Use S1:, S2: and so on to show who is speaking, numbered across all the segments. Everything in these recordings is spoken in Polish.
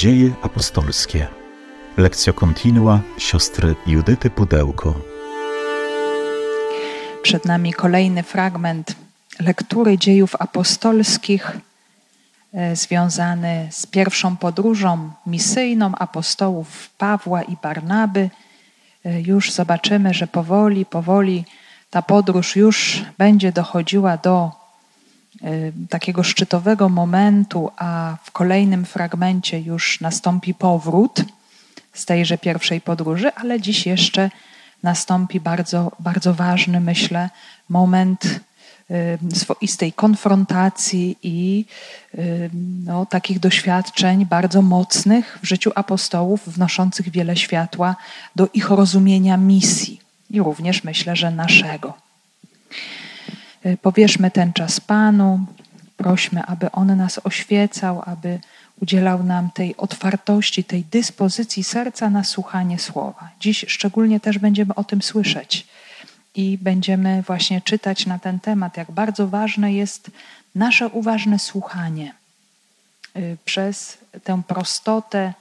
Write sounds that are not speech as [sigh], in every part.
S1: Dzieje apostolskie. Lekcja kontinua siostry Judyty Pudełko.
S2: Przed nami kolejny fragment lektury dziejów apostolskich e, związany z pierwszą podróżą misyjną apostołów Pawła i Barnaby. E, już zobaczymy, że powoli, powoli ta podróż już będzie dochodziła do takiego szczytowego momentu, a w kolejnym fragmencie już nastąpi powrót z tejże pierwszej podróży, ale dziś jeszcze nastąpi bardzo, bardzo ważny, myślę, moment y, swoistej konfrontacji i y, no, takich doświadczeń bardzo mocnych w życiu apostołów, wnoszących wiele światła do ich rozumienia misji i również myślę, że naszego. Y, powierzmy ten czas Panu, prośmy, aby On nas oświecał, aby udzielał nam tej otwartości, tej dyspozycji serca na słuchanie słowa. Dziś szczególnie też będziemy o tym słyszeć i będziemy właśnie czytać na ten temat, jak bardzo ważne jest nasze uważne słuchanie. Y, przez tę prostotę,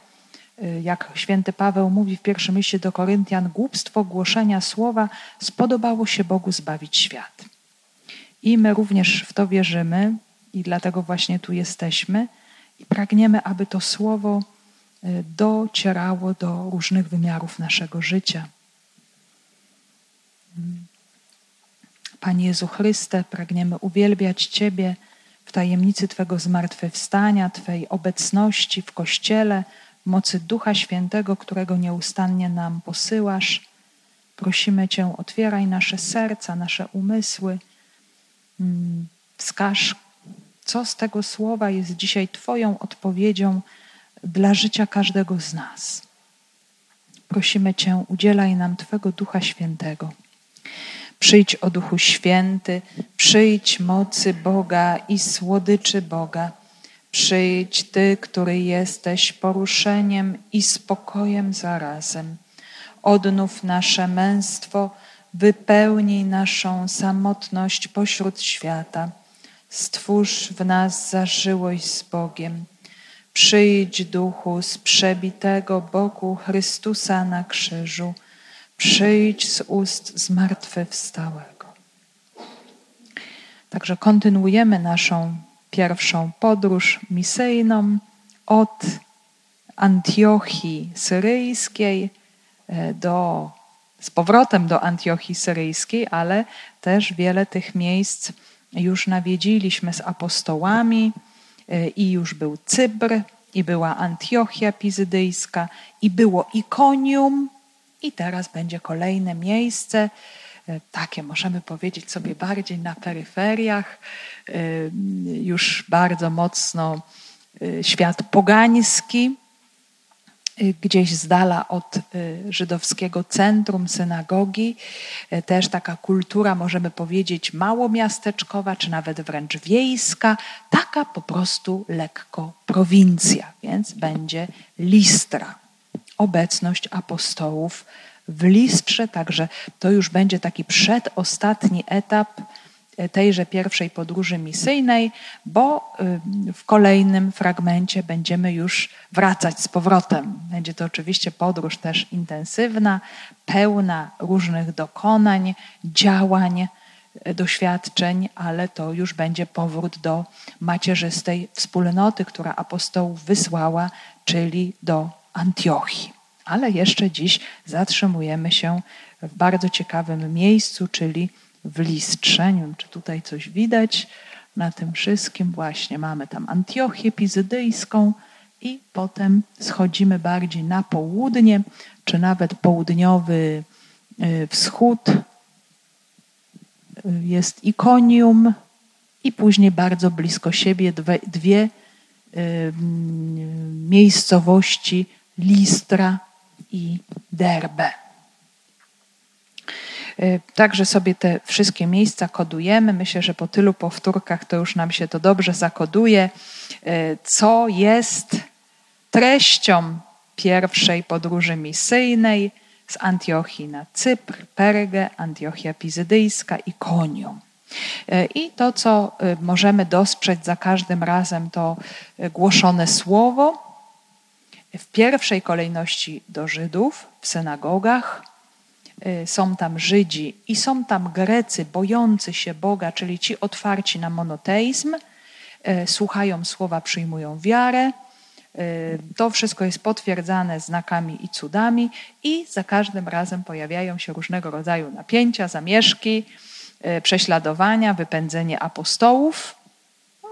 S2: y, jak święty Paweł mówi w pierwszym liście do Koryntian, głupstwo głoszenia słowa spodobało się Bogu zbawić świat. I my również w to wierzymy i dlatego właśnie tu jesteśmy i pragniemy, aby to słowo y, docierało do różnych wymiarów naszego życia. Panie Jezu Chryste, pragniemy uwielbiać Ciebie w tajemnicy Twego zmartwychwstania, Twej obecności w Kościele, mocy Ducha Świętego, którego nieustannie nam posyłasz. Prosimy Cię, otwieraj nasze serca, nasze umysły, wskaż, co z tego słowa jest dzisiaj Twoją odpowiedzią dla życia każdego z nas. Prosimy Cię, udzielaj nam Twego Ducha Świętego. Przyjdź o Duchu Święty, przyjdź mocy Boga i słodyczy Boga. Przyjdź Ty, który jesteś poruszeniem i spokojem zarazem. Odnów nasze męstwo wypełnij naszą samotność pośród świata. Stwórz w nas zażyłość z Bogiem. Przyjdź, duchu, z przebitego boku Chrystusa na krzyżu. Przyjdź z ust zmartwychwstałego. Także kontynuujemy naszą pierwszą podróż misyjną od Antiochii Syryjskiej e, do z powrotem do Antiochii Syryjskiej, ale też wiele tych miejsc już nawiedziliśmy z apostołami y, i już był Cybr, i była Antiochia Pizydyjska, i było Ikonium, i teraz będzie kolejne miejsce, y, takie możemy powiedzieć sobie bardziej na peryferiach, y, już bardzo mocno świat pogański, gdzieś z dala od y, żydowskiego centrum, synagogi. Y, też taka kultura, możemy powiedzieć, małomiasteczkowa, czy nawet wręcz wiejska, taka po prostu lekko prowincja, więc będzie listra. Obecność apostołów w listrze, także to już będzie taki przedostatni etap tejże pierwszej podróży misyjnej, bo y, w kolejnym fragmencie będziemy już wracać z powrotem. Będzie to oczywiście podróż też intensywna, pełna różnych dokonań, działań, y, doświadczeń, ale to już będzie powrót do macierzystej wspólnoty, która apostołów wysłała, czyli do Antiochii. Ale jeszcze dziś zatrzymujemy się w bardzo ciekawym miejscu, czyli w listrze. Nie wiem, czy tutaj coś widać. Na tym wszystkim właśnie mamy tam Antiochię Pizydyjską i potem schodzimy bardziej na południe, czy nawet południowy y, wschód. Jest Ikonium i później bardzo blisko siebie dwie, dwie y, miejscowości Listra i Derbe. Y, także sobie te wszystkie miejsca kodujemy. Myślę, że po tylu powtórkach to już nam się to dobrze zakoduje, y, co jest treścią pierwszej podróży misyjnej z Antiochii na Cypr, Pergę, Antiochia Pizydyjska i Konium. Y, I to, co możemy dostrzec za każdym razem, to głoszone słowo, w pierwszej kolejności do Żydów w synagogach. Y, są tam Żydzi i są tam Grecy bojący się Boga, czyli ci otwarci na monoteizm, y, słuchają słowa, przyjmują wiarę. Y, to wszystko jest potwierdzane znakami i cudami, i za każdym razem pojawiają się różnego rodzaju napięcia, zamieszki, prześladowania, wypędzenie apostołów.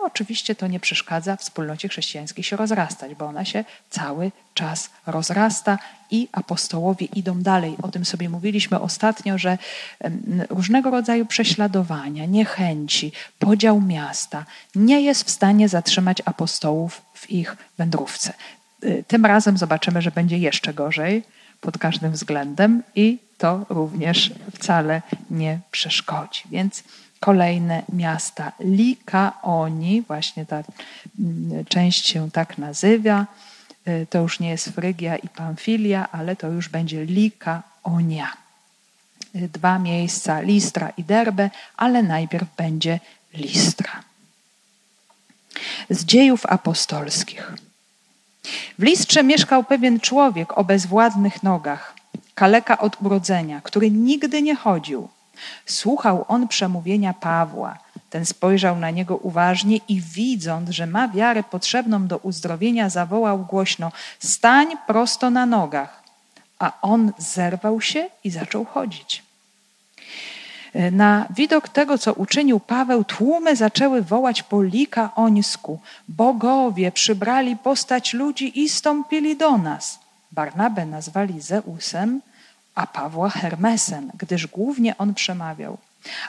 S2: Oczywiście to nie przeszkadza wspólnocie chrześcijańskiej się rozrastać, bo ona się cały czas rozrasta i apostołowie idą dalej. O tym sobie mówiliśmy ostatnio, że różnego rodzaju prześladowania, niechęci, podział miasta nie jest w stanie zatrzymać apostołów w ich wędrówce. Y, tym razem zobaczymy, że będzie jeszcze gorzej pod każdym względem i to również wcale nie przeszkodzi. Więc kolejne miasta. Likaoni, właśnie ta mm, część się tak nazywa. Y, to już nie jest Frygia i Pamfilia, ale to już będzie Likaonia. Y, dwa miejsca, Listra i Derbe, ale najpierw będzie Listra. Z dziejów apostolskich. W Listrze mieszkał pewien człowiek o bezwładnych nogach, kaleka od urodzenia, który nigdy nie chodził Słuchał on przemówienia Pawła. Ten spojrzał na niego uważnie i widząc, że ma wiarę potrzebną do uzdrowienia, zawołał głośno: Stań prosto na nogach. A on zerwał się i zaczął chodzić. Na widok tego, co uczynił Paweł, tłumy zaczęły wołać po likaońsku: Bogowie przybrali postać ludzi i stąpili do nas. Barnabę nazwali Zeusem, a Pawła Hermesem, gdyż głównie on przemawiał.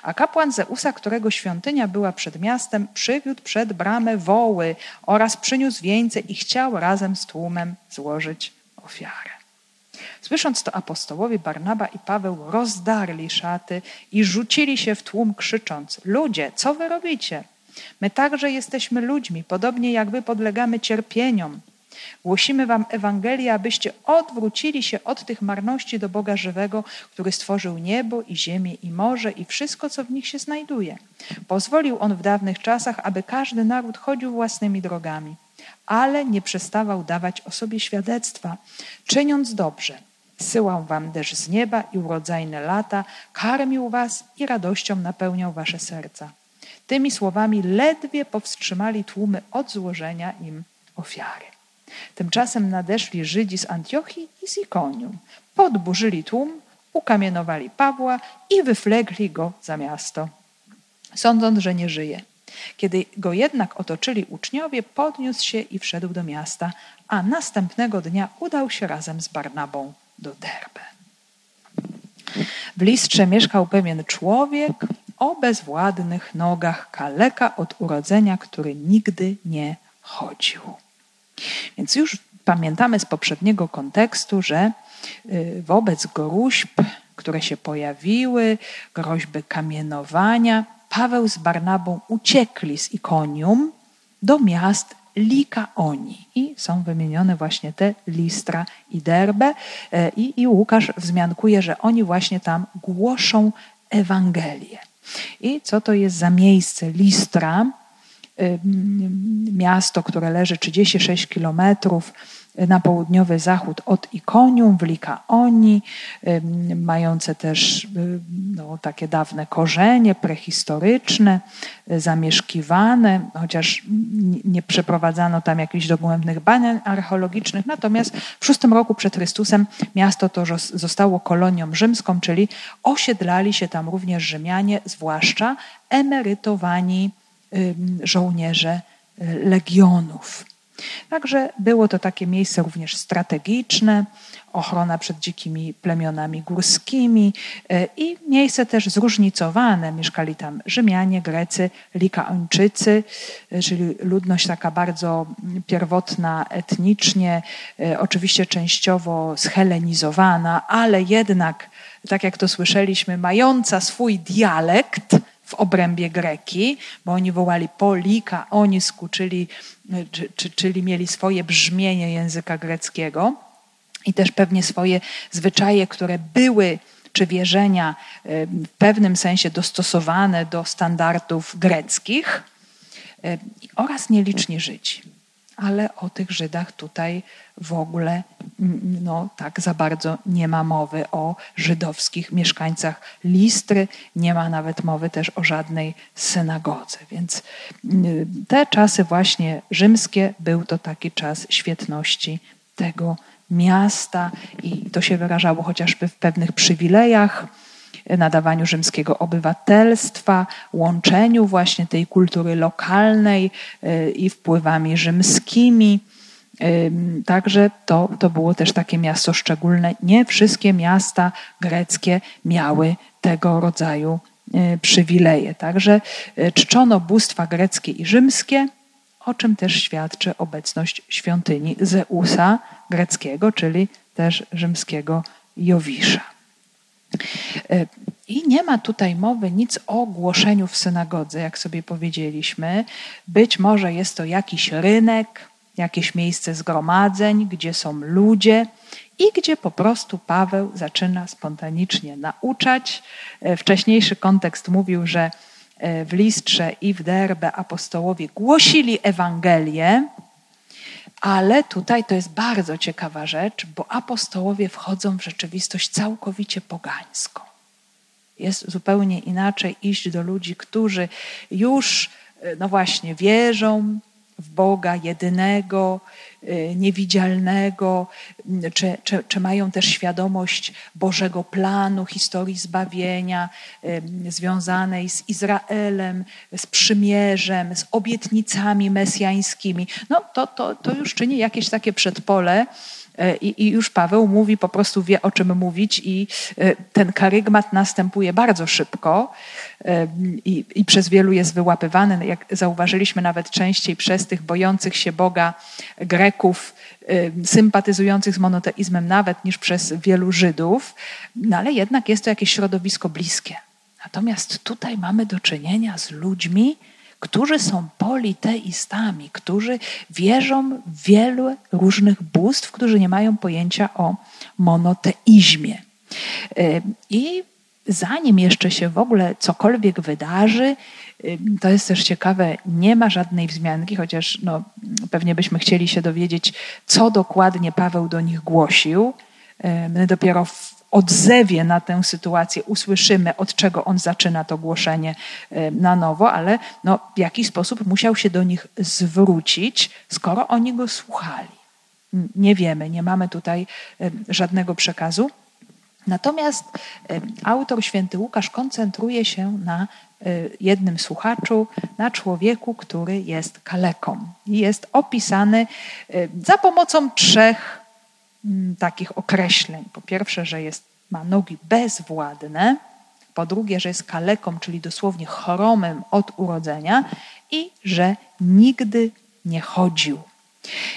S2: A kapłan Zeusa, którego świątynia była przed miastem, przywiódł przed bramę woły oraz przyniósł wieńce i chciał razem z tłumem złożyć ofiarę. Słysząc to apostołowie Barnaba i Paweł rozdarli szaty i rzucili się w tłum krzycząc: Ludzie, co wy robicie? My także jesteśmy ludźmi, podobnie jak wy podlegamy cierpieniom. Głosimy wam Ewangelię, abyście odwrócili się od tych marności do Boga żywego, który stworzył niebo i ziemię i morze i wszystko, co w nich się znajduje. Pozwolił on w dawnych czasach, aby każdy naród chodził własnymi drogami, ale nie przestawał dawać o sobie świadectwa, czyniąc dobrze. Syłał wam deszcz z nieba i urodzajne lata, karmił was i radością napełniał wasze serca. Tymi słowami ledwie powstrzymali tłumy od złożenia im ofiary. Tymczasem nadeszli Żydzi z Antiochii i z Ikonium. Podburzyli tłum, ukamienowali Pawła i wyflegli go za miasto, sądząc, że nie żyje. Kiedy go jednak otoczyli uczniowie, podniósł się i wszedł do miasta, a następnego dnia udał się razem z Barnabą do Derbe. W Listrze mieszkał pewien człowiek o bezwładnych nogach, kaleka od urodzenia, który nigdy nie chodził. Więc już pamiętamy z poprzedniego kontekstu, że y, wobec gruźb, które się pojawiły, groźby kamienowania, Paweł z Barnabą uciekli z Ikonium do miast Likaoni. I są wymienione właśnie te Listra i Derbe. I, I Łukasz wzmiankuje, że oni właśnie tam głoszą Ewangelię. I co to jest za miejsce Listra? Miasto, które leży 36 kilometrów na południowy zachód od Ikonium w Likaoni, mające też no, takie dawne korzenie prehistoryczne, zamieszkiwane, chociaż nie przeprowadzano tam jakichś dogłębnych badań archeologicznych. Natomiast w szóstym roku przed Chrystusem miasto to zostało kolonią rzymską, czyli osiedlali się tam również Rzymianie, zwłaszcza emerytowani żołnierze y, legionów. Także było to takie miejsce również strategiczne, ochrona przed dzikimi plemionami górskimi y, i miejsce też zróżnicowane. Mieszkali tam Rzymianie, Grecy, Likaończycy, y, czyli ludność taka bardzo pierwotna etnicznie, oczywiście częściowo schelenizowana, ale jednak, tak jak to słyszeliśmy, mająca swój dialekt, w obrębie Greki, bo oni wołali polika, onisku, czyli, czy, czyli mieli swoje brzmienie języka greckiego i też pewnie swoje zwyczaje, które były czy wierzenia w pewnym sensie dostosowane do standardów greckich oraz nieliczni Żydzi. Ale o tych Żydach tutaj w ogóle no, tak za bardzo nie ma mowy o żydowskich mieszkańcach Listry, nie ma nawet mowy też o żadnej synagodze. Więc te czasy właśnie rzymskie był to taki czas świetności tego miasta i to się wyrażało chociażby w pewnych przywilejach, nadawaniu rzymskiego obywatelstwa, łączeniu właśnie tej kultury lokalnej y, i wpływami rzymskimi. Także to, to było też takie miasto szczególne. Nie wszystkie miasta greckie miały tego rodzaju y, przywileje. Także y, czczono bóstwa greckie i rzymskie, o czym też świadczy obecność świątyni Zeusa greckiego, czyli też rzymskiego Jowisza. I nie ma tutaj mowy nic o głoszeniu w synagodze, jak sobie powiedzieliśmy. Być może jest to jakiś rynek, jakieś miejsce zgromadzeń, gdzie są ludzie i gdzie po prostu Paweł zaczyna spontanicznie nauczać. E, wcześniejszy kontekst mówił, że e, w Listrze i w Derbe apostołowie głosili Ewangelię, ale tutaj to jest bardzo ciekawa rzecz, bo apostołowie wchodzą w rzeczywistość całkowicie pogańską. Jest zupełnie inaczej iść do ludzi, którzy już, no właśnie, wierzą, w Boga jedynego, niewidzialnego, y, czy, czy, czy, mają też świadomość Bożego planu, historii zbawienia y, związanej z Izraelem, z przymierzem, z obietnicami mesjańskimi. No to, to, to już czyni jakieś takie przedpole E, I, I, już Paweł mówi, po prostu wie o czym mówić, i ten karygmat następuje bardzo szybko i, i przez wielu jest wyłapywany, jak zauważyliśmy nawet częściej przez tych bojących się Boga Greków, sympatyzujących z monoteizmem nawet niż przez wielu Żydów, no ale jednak jest to jakieś środowisko bliskie. Natomiast tutaj mamy do czynienia z ludźmi, którzy są politeistami, którzy wierzą w wielu różnych bóstw, którzy nie mają pojęcia o monoteizmie. I zanim jeszcze się w ogóle cokolwiek wydarzy, to jest też ciekawe, nie ma żadnej wzmianki, chociaż no, pewnie byśmy chcieli się dowiedzieć, co dokładnie Paweł do nich głosił. My dopiero w odzewie na tę sytuację usłyszymy, od czego on zaczyna to głoszenie na nowo, ale no, w jakiś sposób musiał się do nich zwrócić, skoro oni go słuchali. Nie wiemy, nie mamy tutaj żadnego przekazu. Natomiast e, autor święty Łukasz koncentruje się na jednym słuchaczu, na człowieku, który jest kaleką. I jest opisany za pomocą trzech Mm, takich określeń. Po pierwsze, że jest, ma nogi bezwładne, po drugie, że jest kaleką, czyli dosłownie choromym od urodzenia i że nigdy nie chodził.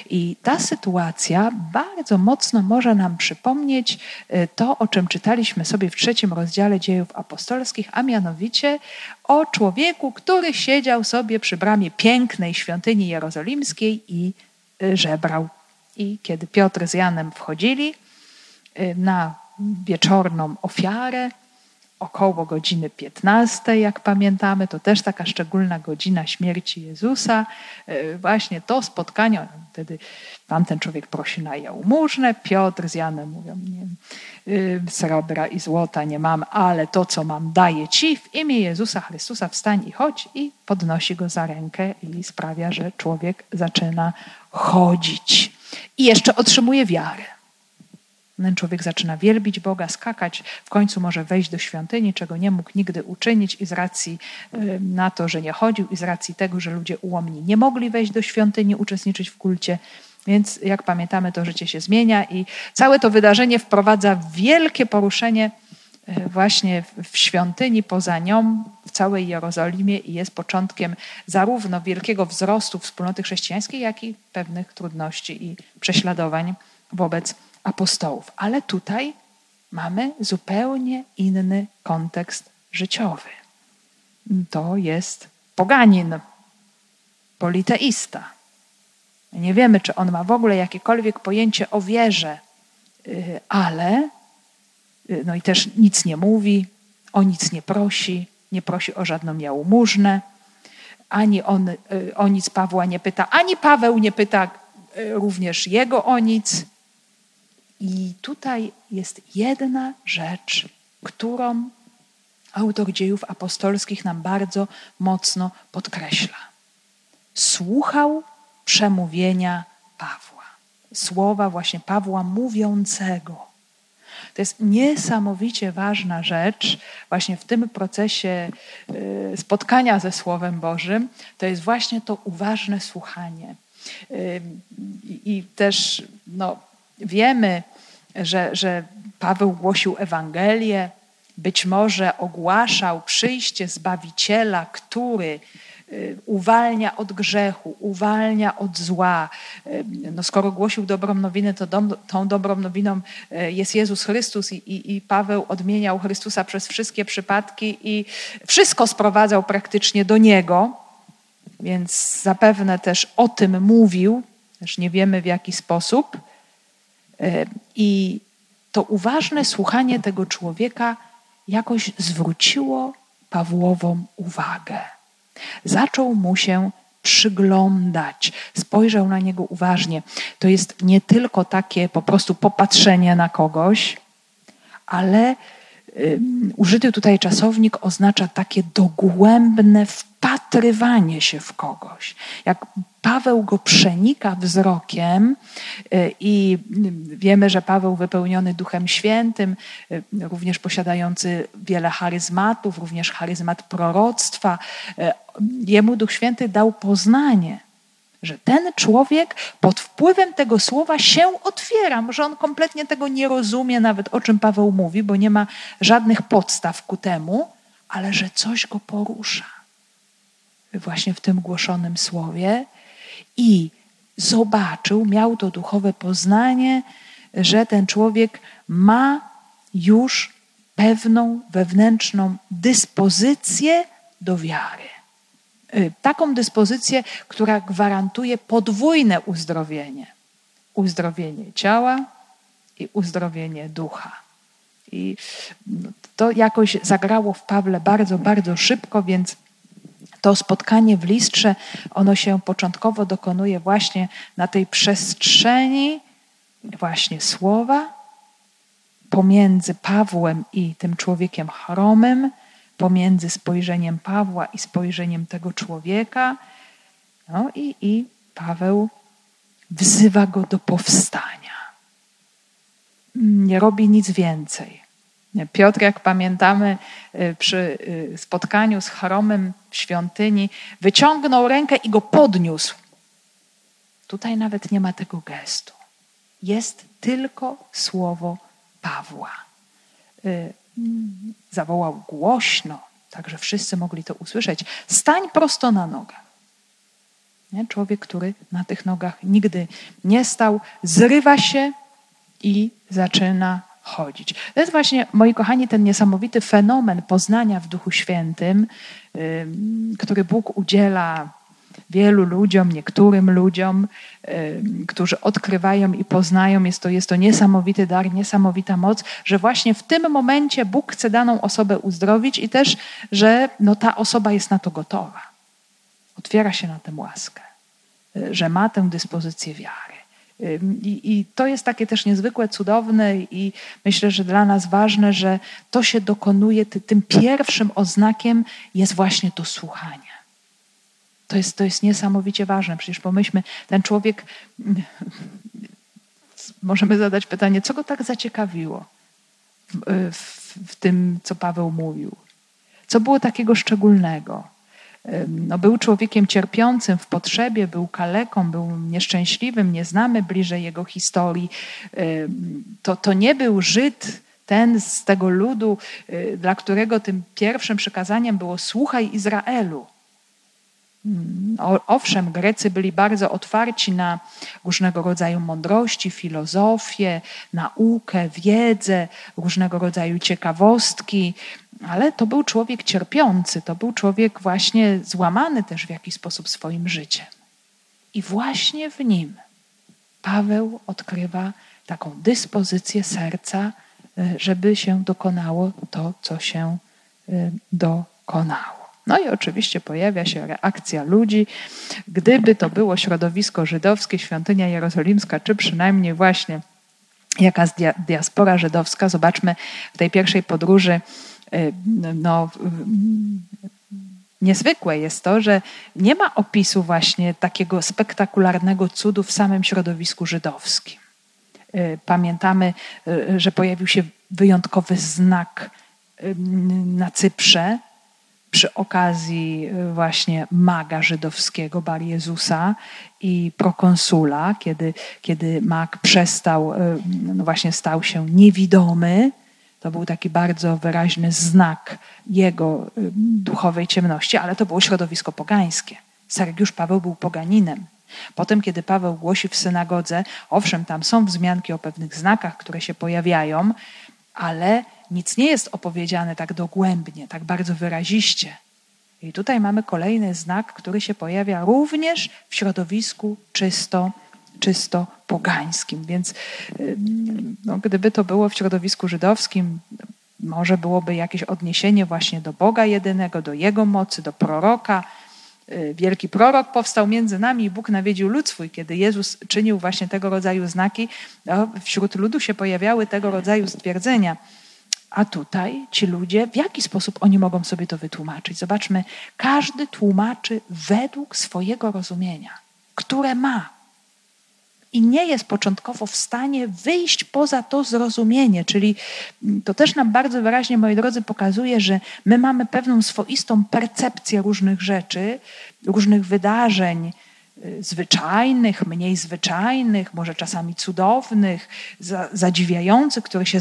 S2: I ta sytuacja bardzo mocno może nam przypomnieć y, to, o czym czytaliśmy sobie w trzecim rozdziale dziejów apostolskich, a mianowicie o człowieku, który siedział sobie przy bramie pięknej świątyni jerozolimskiej i y, żebrał. I kiedy Piotr z Janem wchodzili y, na wieczorną ofiarę, około godziny 15, jak pamiętamy, to też taka szczególna godzina śmierci Jezusa. Y, właśnie to spotkanie, wtedy tamten człowiek prosi na jałmużnę, Piotr z Janem mówią, nie, y, srebra i złota nie mam, ale to, co mam, daję ci w imię Jezusa Chrystusa, wstań i chodź i podnosi go za rękę i sprawia, że człowiek zaczyna chodzić i jeszcze otrzymuje wiarę. Ten człowiek zaczyna wielbić Boga, skakać, w końcu może wejść do świątyni, czego nie mógł nigdy uczynić, i z racji na to, że nie chodził, i z racji tego, że ludzie ułomni nie mogli wejść do świątyni, uczestniczyć w kulcie. Więc jak pamiętamy, to życie się zmienia i całe to wydarzenie wprowadza wielkie poruszenie e, właśnie w świątyni, poza nią, w całej Jerozolimie i jest początkiem zarówno wielkiego wzrostu wspólnoty chrześcijańskiej, jak i pewnych trudności i prześladowań wobec apostołów. Ale tutaj mamy zupełnie inny kontekst życiowy. To jest poganin, politeista. Nie wiemy, czy on ma w ogóle jakiekolwiek pojęcie o wierze, y, ale y, no i też nic nie mówi, o nic nie prosi, nie prosi o żadną jałmużnę, ani on o nic Pawła nie pyta, ani Paweł nie pyta również jego o nic. I tutaj jest jedna rzecz, którą autor dziejów apostolskich nam bardzo mocno podkreśla. Słuchał przemówienia Pawła, słowa właśnie Pawła mówiącego. To jest niesamowicie ważna rzecz właśnie w tym procesie y, spotkania ze Słowem Bożym. To jest właśnie to uważne słuchanie. Y, I też no, wiemy, że, że Paweł głosił Ewangelię, być może ogłaszał przyjście Zbawiciela, który y, uwalnia od grzechu, uwalnia od zła. Y, no skoro głosił dobrą nowinę, to dom, tą dobrą nowiną y, jest Jezus Chrystus i, i, i, Paweł odmieniał Chrystusa przez wszystkie przypadki i wszystko sprowadzał praktycznie do Niego, więc zapewne też o tym mówił, też nie wiemy w jaki sposób. I to uważne słuchanie tego człowieka jakoś zwróciło Pawłową uwagę. Zaczął mu się przyglądać, spojrzał na niego uważnie. To jest nie tylko takie po prostu popatrzenie na kogoś, ale użyty tutaj czasownik oznacza takie dogłębne wpatrywanie się w kogoś. Jak Paweł go przenika wzrokiem y, i wiemy, że Paweł wypełniony Duchem Świętym, y, również posiadający wiele charyzmatów, również charyzmat proroctwa, y, jemu Duch Święty dał poznanie że ten człowiek pod wpływem tego słowa się otwiera. Może on kompletnie tego nie rozumie, nawet o czym Paweł mówi, bo nie ma żadnych podstaw ku temu, ale że coś go porusza. Właśnie w tym głoszonym słowie i zobaczył, miał to duchowe poznanie, że ten człowiek ma już pewną wewnętrzną dyspozycję do wiary. Y, taką dyspozycję, która gwarantuje podwójne uzdrowienie: uzdrowienie ciała i uzdrowienie ducha. I no, to jakoś zagrało w Pawle bardzo, bardzo szybko, więc to spotkanie w listrze, ono się początkowo dokonuje właśnie na tej przestrzeni właśnie słowa pomiędzy Pawłem i tym człowiekiem chromym, pomiędzy spojrzeniem Pawła i spojrzeniem tego człowieka. No i, i Paweł wzywa go do powstania. Nie robi nic więcej. Piotr, jak pamiętamy, y, przy y, spotkaniu z Chromem w świątyni, wyciągnął rękę i go podniósł. Tutaj nawet nie ma tego gestu. Jest tylko słowo Pawła. Zawołał głośno, tak że wszyscy mogli to usłyszeć: Stań prosto na nogach. Nie? Człowiek, który na tych nogach nigdy nie stał, zrywa się i zaczyna chodzić. To jest właśnie, moi kochani, ten niesamowity fenomen poznania w Duchu Świętym, który Bóg udziela wielu ludziom, niektórym ludziom, którzy odkrywają i poznają. Jest to, jest to niesamowity dar, niesamowita moc, że właśnie w tym momencie Bóg chce daną osobę uzdrowić i też, że no, ta osoba jest na to gotowa. Otwiera się na tę łaskę, y, że ma tę dyspozycję wiary. I, I, to jest takie też niezwykłe, cudowne i myślę, że dla nas ważne, że to się dokonuje, tym pierwszym oznakiem jest właśnie to słuchanie. To jest, to jest niesamowicie ważne. Przecież pomyślmy, ten człowiek, możemy zadać pytanie, co go tak zaciekawiło w, w, w tym, co Paweł mówił? Co było takiego szczególnego? No, był człowiekiem cierpiącym w potrzebie, był kaleką, był nieszczęśliwym, nie znamy bliżej jego historii. To, to nie był Żyd, ten z tego ludu, y, dla którego tym pierwszym przykazaniem było słuchaj Izraelu. Mm, owszem, Grecy byli bardzo otwarci na różnego rodzaju mądrości, filozofię, naukę, wiedzę, różnego rodzaju ciekawostki, ale to był człowiek cierpiący, to był człowiek właśnie złamany też w jakiś sposób swoim życiem. I właśnie w nim Paweł odkrywa taką dyspozycję serca, y, żeby się dokonało to, co się y, dokonało. No i oczywiście pojawia się reakcja ludzi. Gdyby to było środowisko żydowskie, świątynia jerozolimska, czy przynajmniej właśnie jakaś diaspora żydowska, zobaczmy w tej pierwszej podróży, y, no, niezwykłe jest to, że nie ma opisu właśnie takiego spektakularnego cudu w samym środowisku żydowskim. Y, pamiętamy, y, że pojawił się wyjątkowy znak na Cyprze, przy okazji y, właśnie maga żydowskiego, Bar Jezusa i prokonsula, kiedy, kiedy mag przestał, y, no właśnie stał się niewidomy, to był taki bardzo wyraźny znak jego y, duchowej ciemności, ale to było środowisko pogańskie. Sergiusz Paweł był poganinem. Potem, kiedy Paweł głosi w synagodze, owszem, tam są wzmianki o pewnych znakach, które się pojawiają, ale nic nie jest opowiedziane tak dogłębnie, tak bardzo wyraziście. I tutaj mamy kolejny znak, który się pojawia również w środowisku czysto, czysto pogańskim. Więc no, gdyby to było w środowisku żydowskim, może byłoby jakieś odniesienie właśnie do Boga jedynego, do Jego mocy, do proroka. Y, wielki prorok powstał między nami i Bóg nawiedził lud swój. Kiedy Jezus czynił właśnie tego rodzaju znaki, wśród ludu się pojawiały tego rodzaju stwierdzenia. A tutaj ci ludzie, w jaki sposób oni mogą sobie to wytłumaczyć? Zobaczmy, każdy tłumaczy według swojego rozumienia, które ma. I nie jest początkowo w stanie wyjść poza to zrozumienie. Czyli to też nam bardzo wyraźnie, moi drodzy, pokazuje, że my mamy pewną swoistą percepcję różnych rzeczy, różnych wydarzeń, Y, zwyczajnych, mniej zwyczajnych, może czasami cudownych, zadziwiających, które się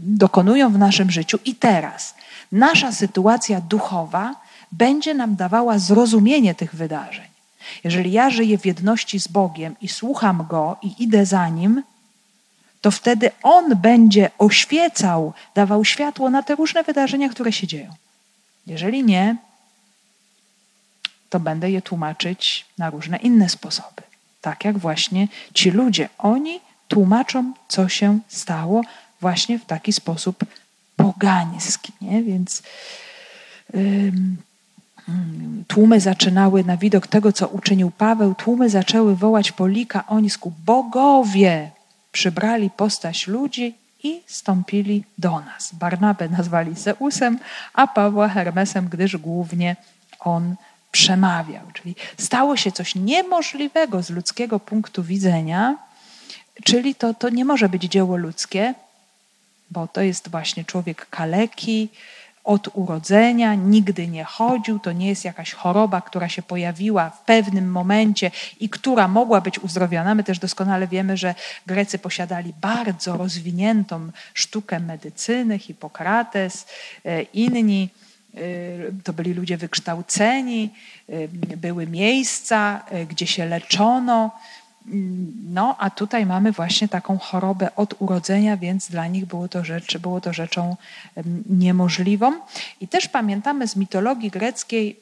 S2: dokonują w naszym życiu. I teraz nasza sytuacja duchowa będzie nam dawała zrozumienie tych wydarzeń. Jeżeli ja żyję w jedności z Bogiem i słucham Go i idę za Nim, to wtedy On będzie oświecał, dawał światło na te różne wydarzenia, które się dzieją. Jeżeli nie, to będę je tłumaczyć na różne inne sposoby. Tak jak właśnie ci ludzie, oni tłumaczą, co się stało właśnie w taki sposób pogański. Nie? Więc tłumy zaczynały na widok tego, co uczynił Paweł, tłumy zaczęły wołać po likaońsku. Bogowie przybrali postać ludzi i stąpili do nas. Barnabę nazwali Zeusem, a Pawła Hermesem, gdyż głównie on przemawiał. Czyli stało się coś niemożliwego z ludzkiego punktu widzenia, czyli to, to nie może być dzieło ludzkie, bo to jest właśnie człowiek kaleki, od urodzenia, nigdy nie chodził, to nie jest jakaś choroba, która się pojawiła w pewnym momencie i która mogła być uzdrowiona. My też doskonale wiemy, że Grecy posiadali bardzo rozwiniętą sztukę medycyny, Hipokrates, e, inni Y, to byli ludzie wykształceni, y, były miejsca, gdzie się leczono. No, a tutaj mamy właśnie taką chorobę od urodzenia, więc dla nich było to, rzecz, było to rzeczą niemożliwą. I też pamiętamy z mitologii greckiej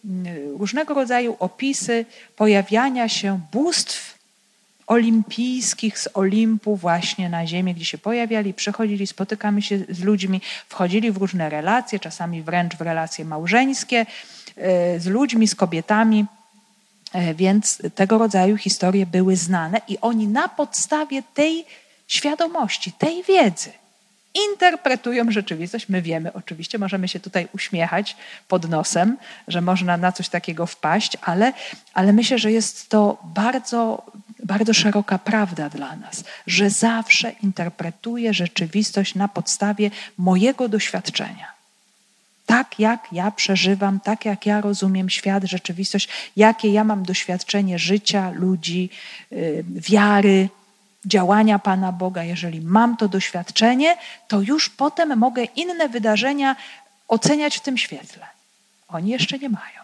S2: różnego rodzaju opisy pojawiania się bóstw olimpijskich z Olimpu właśnie na ziemię, gdzie się pojawiali, przychodzili, spotykamy się z ludźmi, wchodzili w różne relacje, czasami wręcz w relacje małżeńskie e, z ludźmi, z kobietami. E, więc tego rodzaju historie były znane i oni na podstawie tej świadomości, tej wiedzy interpretują rzeczywistość. My wiemy, oczywiście, możemy się tutaj uśmiechać pod nosem, że można na coś takiego wpaść, ale, ale myślę, że jest to bardzo, bardzo szeroka prawda dla nas, że zawsze interpretuję rzeczywistość na podstawie mojego doświadczenia. Tak jak ja przeżywam, tak jak ja rozumiem świat, rzeczywistość, jakie ja mam doświadczenie życia, ludzi, yy, wiary, działania Pana Boga, jeżeli mam to doświadczenie, to już potem mogę inne wydarzenia oceniać w tym świetle. Oni jeszcze nie mają.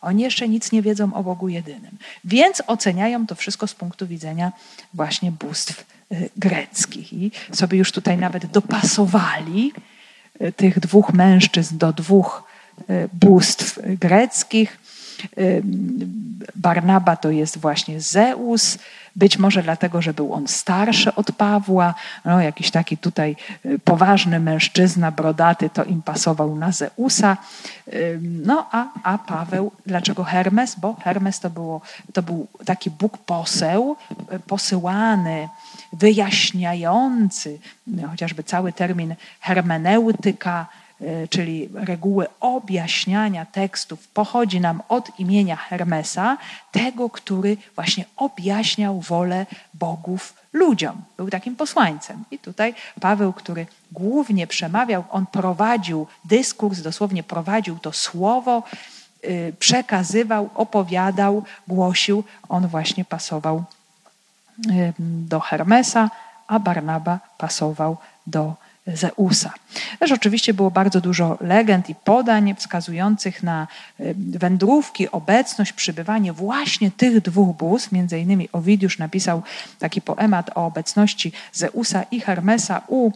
S2: Oni jeszcze nic nie wiedzą o Bogu jedynym. Więc oceniają to wszystko z punktu widzenia właśnie bóstw y, greckich. I sobie już tutaj nawet dopasowali y, tych dwóch mężczyzn do dwóch y, bóstw greckich. Barnaba to jest właśnie Zeus, Być może dlatego, że był on starszy od Pawła, no, jakiś taki tutaj y, poważny mężczyzna, brodaty, to im pasował na Zeusa. No a, a Paweł, dlaczego Hermes? Bo Hermes to, było, to był taki Bóg poseł, posyłany, wyjaśniający, chociażby cały termin hermeneutyka, E, czyli reguły objaśniania tekstów, pochodzi nam od imienia Hermesa, tego, który właśnie objaśniał wolę bogów ludziom. Był takim posłańcem. I tutaj Paweł, który głównie przemawiał, on prowadził dyskurs, dosłownie prowadził to słowo, e, przekazywał, opowiadał, głosił. On właśnie pasował do Hermesa, a Barnaba pasował do Zeusa. Też oczywiście było bardzo dużo legend i podań wskazujących na wędrówki, obecność, przybywanie właśnie tych dwóch bóstw. Między innymi Owidiusz napisał taki poemat o obecności Zeusa i Hermesa u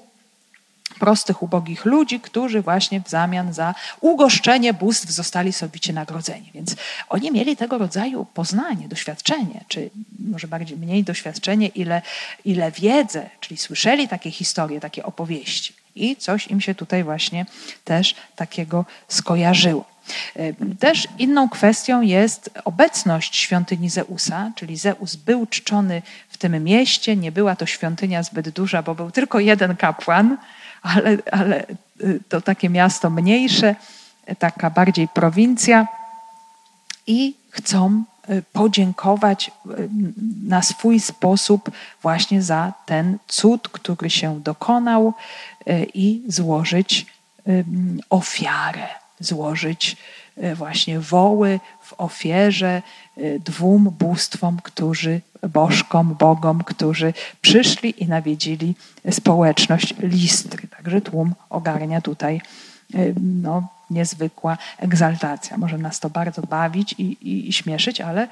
S2: prostych, ubogich ludzi, którzy właśnie w zamian za ugoszczenie bóstw zostali sowicie nagrodzeni. Więc oni mieli tego rodzaju poznanie, doświadczenie, czy może bardziej mniej doświadczenie, ile, ile wiedzę, czyli słyszeli takie historie, takie opowieści. I coś im się tutaj właśnie też takiego skojarzyło. Też inną kwestią jest obecność świątyni Zeusa, czyli Zeus był czczony w tym mieście. Nie była to świątynia zbyt duża, bo był tylko jeden kapłan, ale, ale y, to takie miasto mniejsze, taka bardziej prowincja i chcą y, podziękować y, na swój sposób właśnie za ten cud, który się dokonał i złożyć ofiarę, złożyć właśnie woły w ofierze dwóm bóstwom, którzy bożkom, bogom, którzy przyszli i nawiedzili społeczność Listry. Także tłum ogarnia tutaj y, no, niezwykła egzaltacja. Może nas to bardzo bawić i, i, i śmieszyć, ale,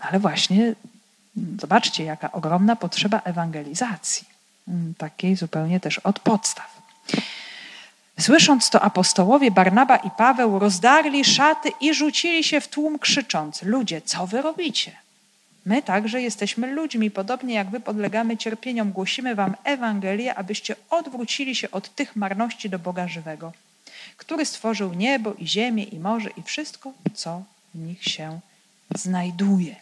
S2: ale właśnie zobaczcie, jaka ogromna potrzeba ewangelizacji. Mm, takiej zupełnie też od podstaw. Słysząc to apostołowie Barnaba i Paweł rozdarli szaty i rzucili się w tłum krzycząc: Ludzie, co wy robicie? My także jesteśmy ludźmi, podobnie jak wy podlegamy cierpieniom, głosimy wam Ewangelię, abyście odwrócili się od tych marności do Boga żywego, który stworzył niebo i ziemię i morze i wszystko, co w nich się znajduje.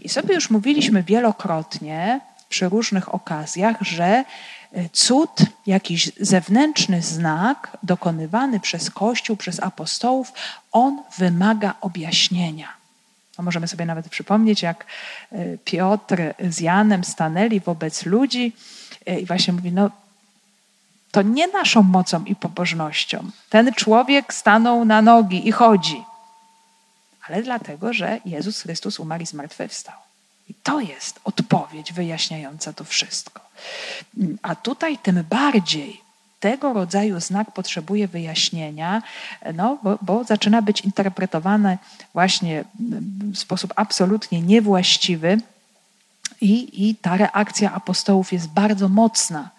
S2: I sobie już mówiliśmy wielokrotnie przy różnych okazjach, że cud, jakiś zewnętrzny znak dokonywany przez Kościół, przez apostołów, on wymaga objaśnienia. No możemy sobie nawet przypomnieć, jak e, Piotr z Janem stanęli wobec ludzi e, i właśnie mówi, no to nie naszą mocą i pobożnością. Ten człowiek stanął na nogi i chodzi, ale dlatego, że Jezus Chrystus umarł i zmartwychwstał. I to jest odpowiedź wyjaśniająca to wszystko. A tutaj tym bardziej tego rodzaju znak potrzebuje wyjaśnienia, no, bo, bo zaczyna być interpretowany właśnie w sposób absolutnie niewłaściwy i, i ta reakcja apostołów jest bardzo mocna.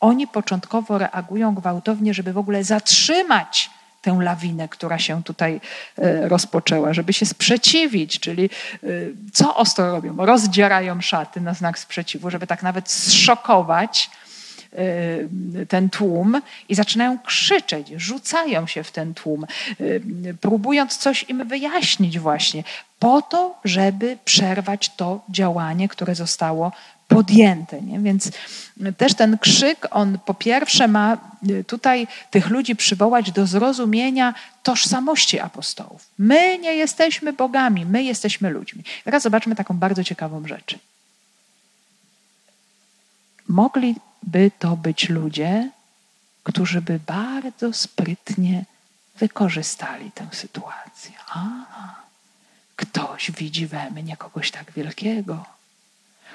S2: Oni początkowo reagują gwałtownie, żeby w ogóle zatrzymać tę lawinę, która się tutaj e, rozpoczęła, żeby się sprzeciwić, czyli e, co ostro robią? Rozdzierają szaty na znak sprzeciwu, żeby tak nawet zszokować ten tłum i zaczynają krzyczeć, rzucają się w ten tłum, y, próbując coś im wyjaśnić właśnie, po to, żeby przerwać to działanie, które zostało podjęte. Nie? Więc też ten krzyk, on po pierwsze ma y, tutaj tych ludzi przywołać do zrozumienia tożsamości apostołów. My nie jesteśmy bogami, my jesteśmy ludźmi. Teraz zobaczmy taką bardzo ciekawą rzecz. Mogli by to być ludzie, którzy by bardzo sprytnie wykorzystali tę sytuację. A, ktoś widzi we mnie kogoś tak wielkiego.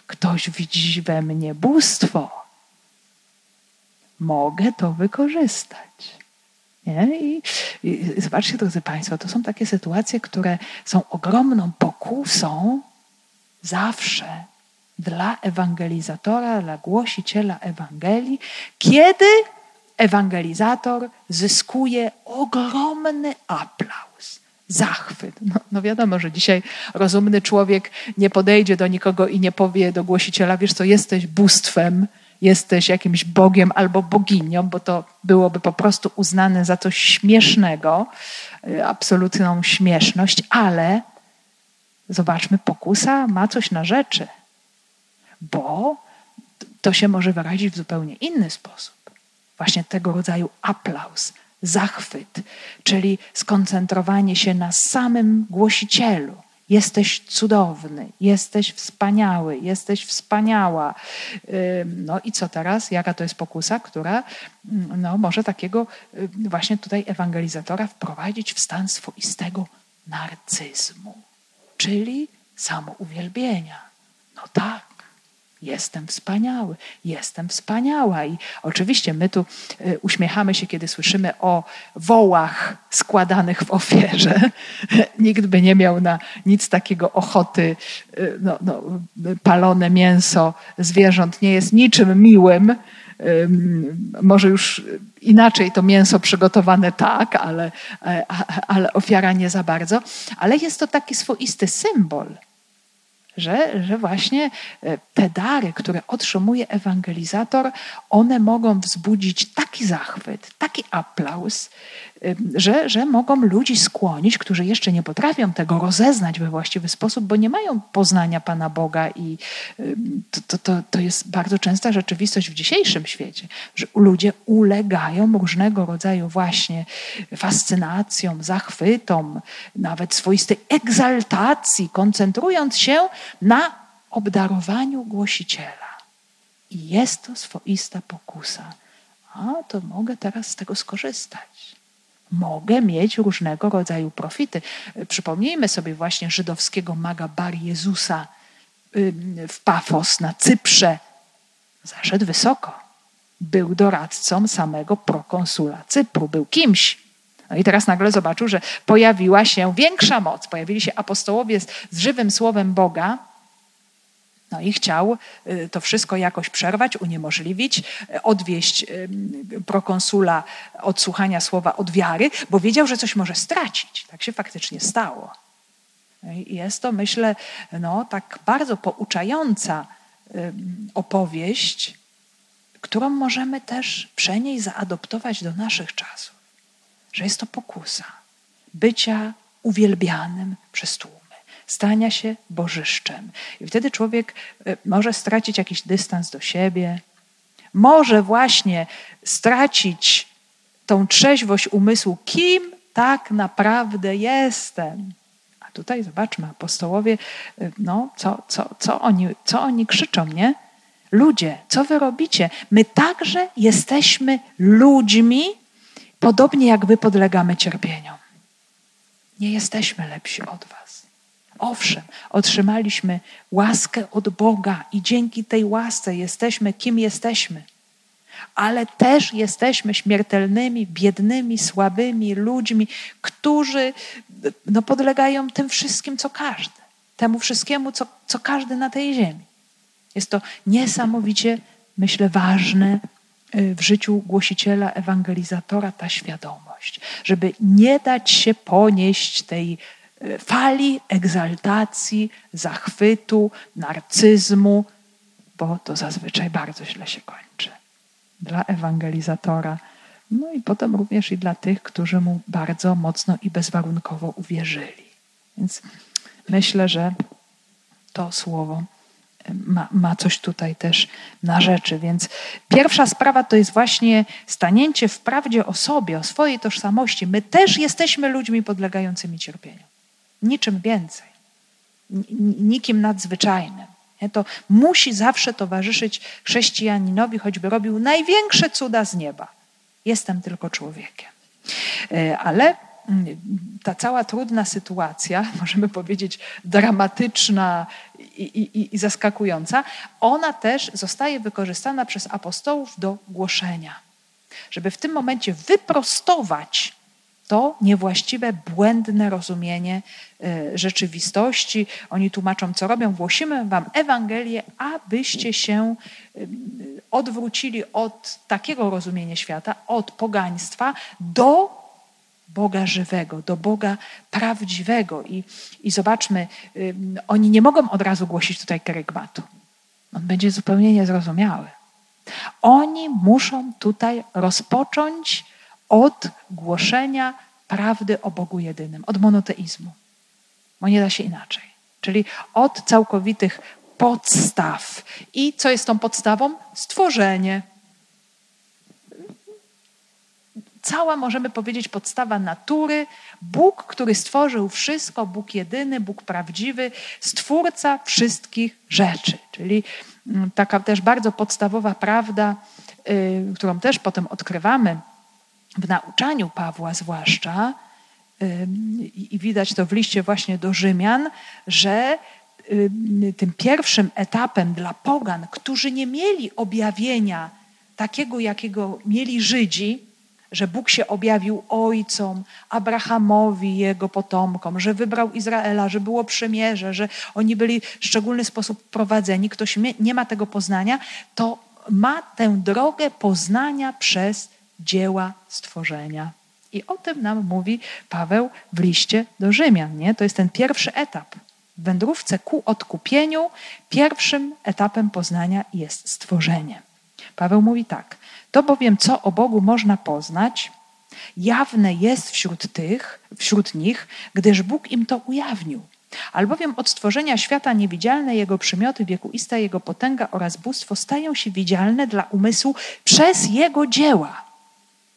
S2: Ktoś widzi we mnie bóstwo. Mogę to wykorzystać. Nie? I, I zobaczcie, drodzy Państwo, to są takie sytuacje, które są ogromną pokusą zawsze dla ewangelizatora, dla głosiciela Ewangelii, kiedy ewangelizator zyskuje ogromny aplauz, Zachwyt. No, no, wiadomo, że dzisiaj rozumny człowiek nie podejdzie do nikogo i nie powie do głosiciela, wiesz co, jesteś bóstwem, jesteś jakimś Bogiem albo boginią, bo to byłoby po prostu uznane za coś śmiesznego, y, absolutną śmieszność, ale zobaczmy, pokusa ma coś na rzeczy, bo to się może wyrazić w zupełnie inny sposób. Właśnie tego rodzaju aplauz, zachwyt, czyli skoncentrowanie się na samym głosicielu. Jesteś cudowny, jesteś wspaniały, jesteś wspaniała. No i co teraz? Jaka to jest pokusa, która no, może takiego właśnie tutaj ewangelizatora wprowadzić w stan swoistego narcyzmu, czyli samouwielbienia. No tak, Jestem wspaniały, jestem wspaniała. I oczywiście my tu y, uśmiechamy się, kiedy słyszymy o wołach składanych w ofierze. [laughs] Nikt by nie miał na nic takiego ochoty. Y, no, no, palone mięso zwierząt nie jest niczym miłym. Może już inaczej to mięso przygotowane tak, ale, e, ale ofiara nie za bardzo. Ale jest to taki swoisty symbol że, że właśnie e, te dary, które otrzymuje ewangelizator, one mogą wzbudzić taki zachwyt, taki aplauz, że, że mogą ludzi skłonić, którzy jeszcze nie potrafią tego rozeznać we właściwy sposób, bo nie mają poznania Pana Boga i to, to, to jest bardzo częsta rzeczywistość w dzisiejszym świecie, że ludzie ulegają różnego rodzaju właśnie fascynacjom, zachwytom, nawet swoistej egzaltacji, koncentrując się na obdarowaniu głosiciela. I jest to swoista pokusa. A to mogę teraz z tego skorzystać mogę mieć różnego rodzaju profity. Przypomnijmy sobie właśnie żydowskiego maga Bar Jezusa w Pafos na Cyprze. Zaszedł wysoko. Był doradcą samego prokonsula Cypru, był kimś. No i teraz nagle zobaczył, że pojawiła się większa moc. Pojawili się apostołowie z, z żywym słowem Boga, no i chciał y, to wszystko jakoś przerwać, uniemożliwić, y, odwieść y, prokonsula od słuchania słowa od wiary, bo wiedział, że coś może stracić. Tak się faktycznie stało. Jest to, myślę, no, tak bardzo pouczająca opowieść, którą możemy też przenieść, zaadoptować do naszych czasów. Że jest to pokusa bycia uwielbianym przez tłum stania się bożyszczem. I wtedy człowiek e, może stracić jakiś dystans do siebie, może właśnie stracić tą trzeźwość umysłu, kim tak naprawdę jestem. A tutaj zobaczmy, apostołowie, e, no, co, co, co, oni, co oni krzyczą, nie? Ludzie, co wy robicie? My także jesteśmy ludźmi, podobnie jak wy podlegamy cierpieniom. Nie jesteśmy lepsi od was. Owszem, otrzymaliśmy łaskę od Boga i dzięki tej łasce jesteśmy kim jesteśmy. Ale też jesteśmy śmiertelnymi, biednymi, słabymi ludźmi, którzy no, podlegają tym wszystkim, co każdy. Temu wszystkiemu, co, co każdy na tej ziemi. Jest to niesamowicie, myślę, ważne y, w życiu głosiciela, ewangelizatora ta świadomość, żeby nie dać się ponieść tej fali egzaltacji, zachwytu, narcyzmu, bo to zazwyczaj bardzo źle się kończy. Dla ewangelizatora, no i potem również i dla tych, którzy mu bardzo mocno i bezwarunkowo uwierzyli. Więc myślę, że to słowo ma, ma, coś tutaj też na rzeczy. Więc pierwsza sprawa to jest właśnie stanięcie w prawdzie o sobie, o swojej tożsamości. My też jesteśmy ludźmi podlegającymi cierpieniu niczym więcej, nikim nadzwyczajnym. To musi zawsze towarzyszyć chrześcijaninowi, choćby robił największe cuda z nieba. Jestem tylko człowiekiem. E, ale mm, ta cała trudna sytuacja, [laughs] możemy powiedzieć dramatyczna i, i, i, zaskakująca, ona też zostaje wykorzystana przez apostołów do głoszenia. Żeby w tym momencie wyprostować to niewłaściwe, błędne rozumienie e, rzeczywistości. Oni tłumaczą, co robią. Głosimy wam Ewangelię, abyście się e, odwrócili od takiego rozumienia świata, od pogaństwa do Boga żywego, do Boga prawdziwego. I, i zobaczmy, oni nie mogą od razu głosić tutaj kerygmatu. On będzie zupełnie niezrozumiały. Oni muszą tutaj rozpocząć od głoszenia prawdy o Bogu jedynym, od monoteizmu. Bo nie da się inaczej. Czyli od całkowitych podstaw. I co jest tą podstawą? Stworzenie. Cała, możemy powiedzieć, podstawa natury. Bóg, który stworzył wszystko, Bóg jedyny, Bóg prawdziwy, stwórca wszystkich rzeczy. Czyli mm, taka też bardzo podstawowa prawda, y, którą też potem odkrywamy w nauczaniu Pawła, zwłaszcza, i widać to w liście właśnie do Rzymian, że tym pierwszym etapem dla pogan, którzy nie mieli objawienia takiego, jakiego mieli Żydzi, że Bóg się objawił ojcom, Abrahamowi, jego potomkom, że wybrał Izraela, że było przymierze, że oni byli w szczególny sposób prowadzeni, ktoś nie ma tego poznania, to ma tę drogę poznania przez dzieła stworzenia. I o tym nam mówi Paweł w liście do Rzymian. Nie? To jest ten pierwszy etap. W wędrówce ku odkupieniu pierwszym etapem poznania jest stworzenie. Paweł mówi tak: To bowiem, co o Bogu można poznać, jawne jest wśród tych, wśród nich, gdyż Bóg im to ujawnił. Albowiem od stworzenia świata niewidzialne jego przymioty, wiekuista jego potęga oraz bóstwo stają się widzialne dla umysłu przez jego dzieła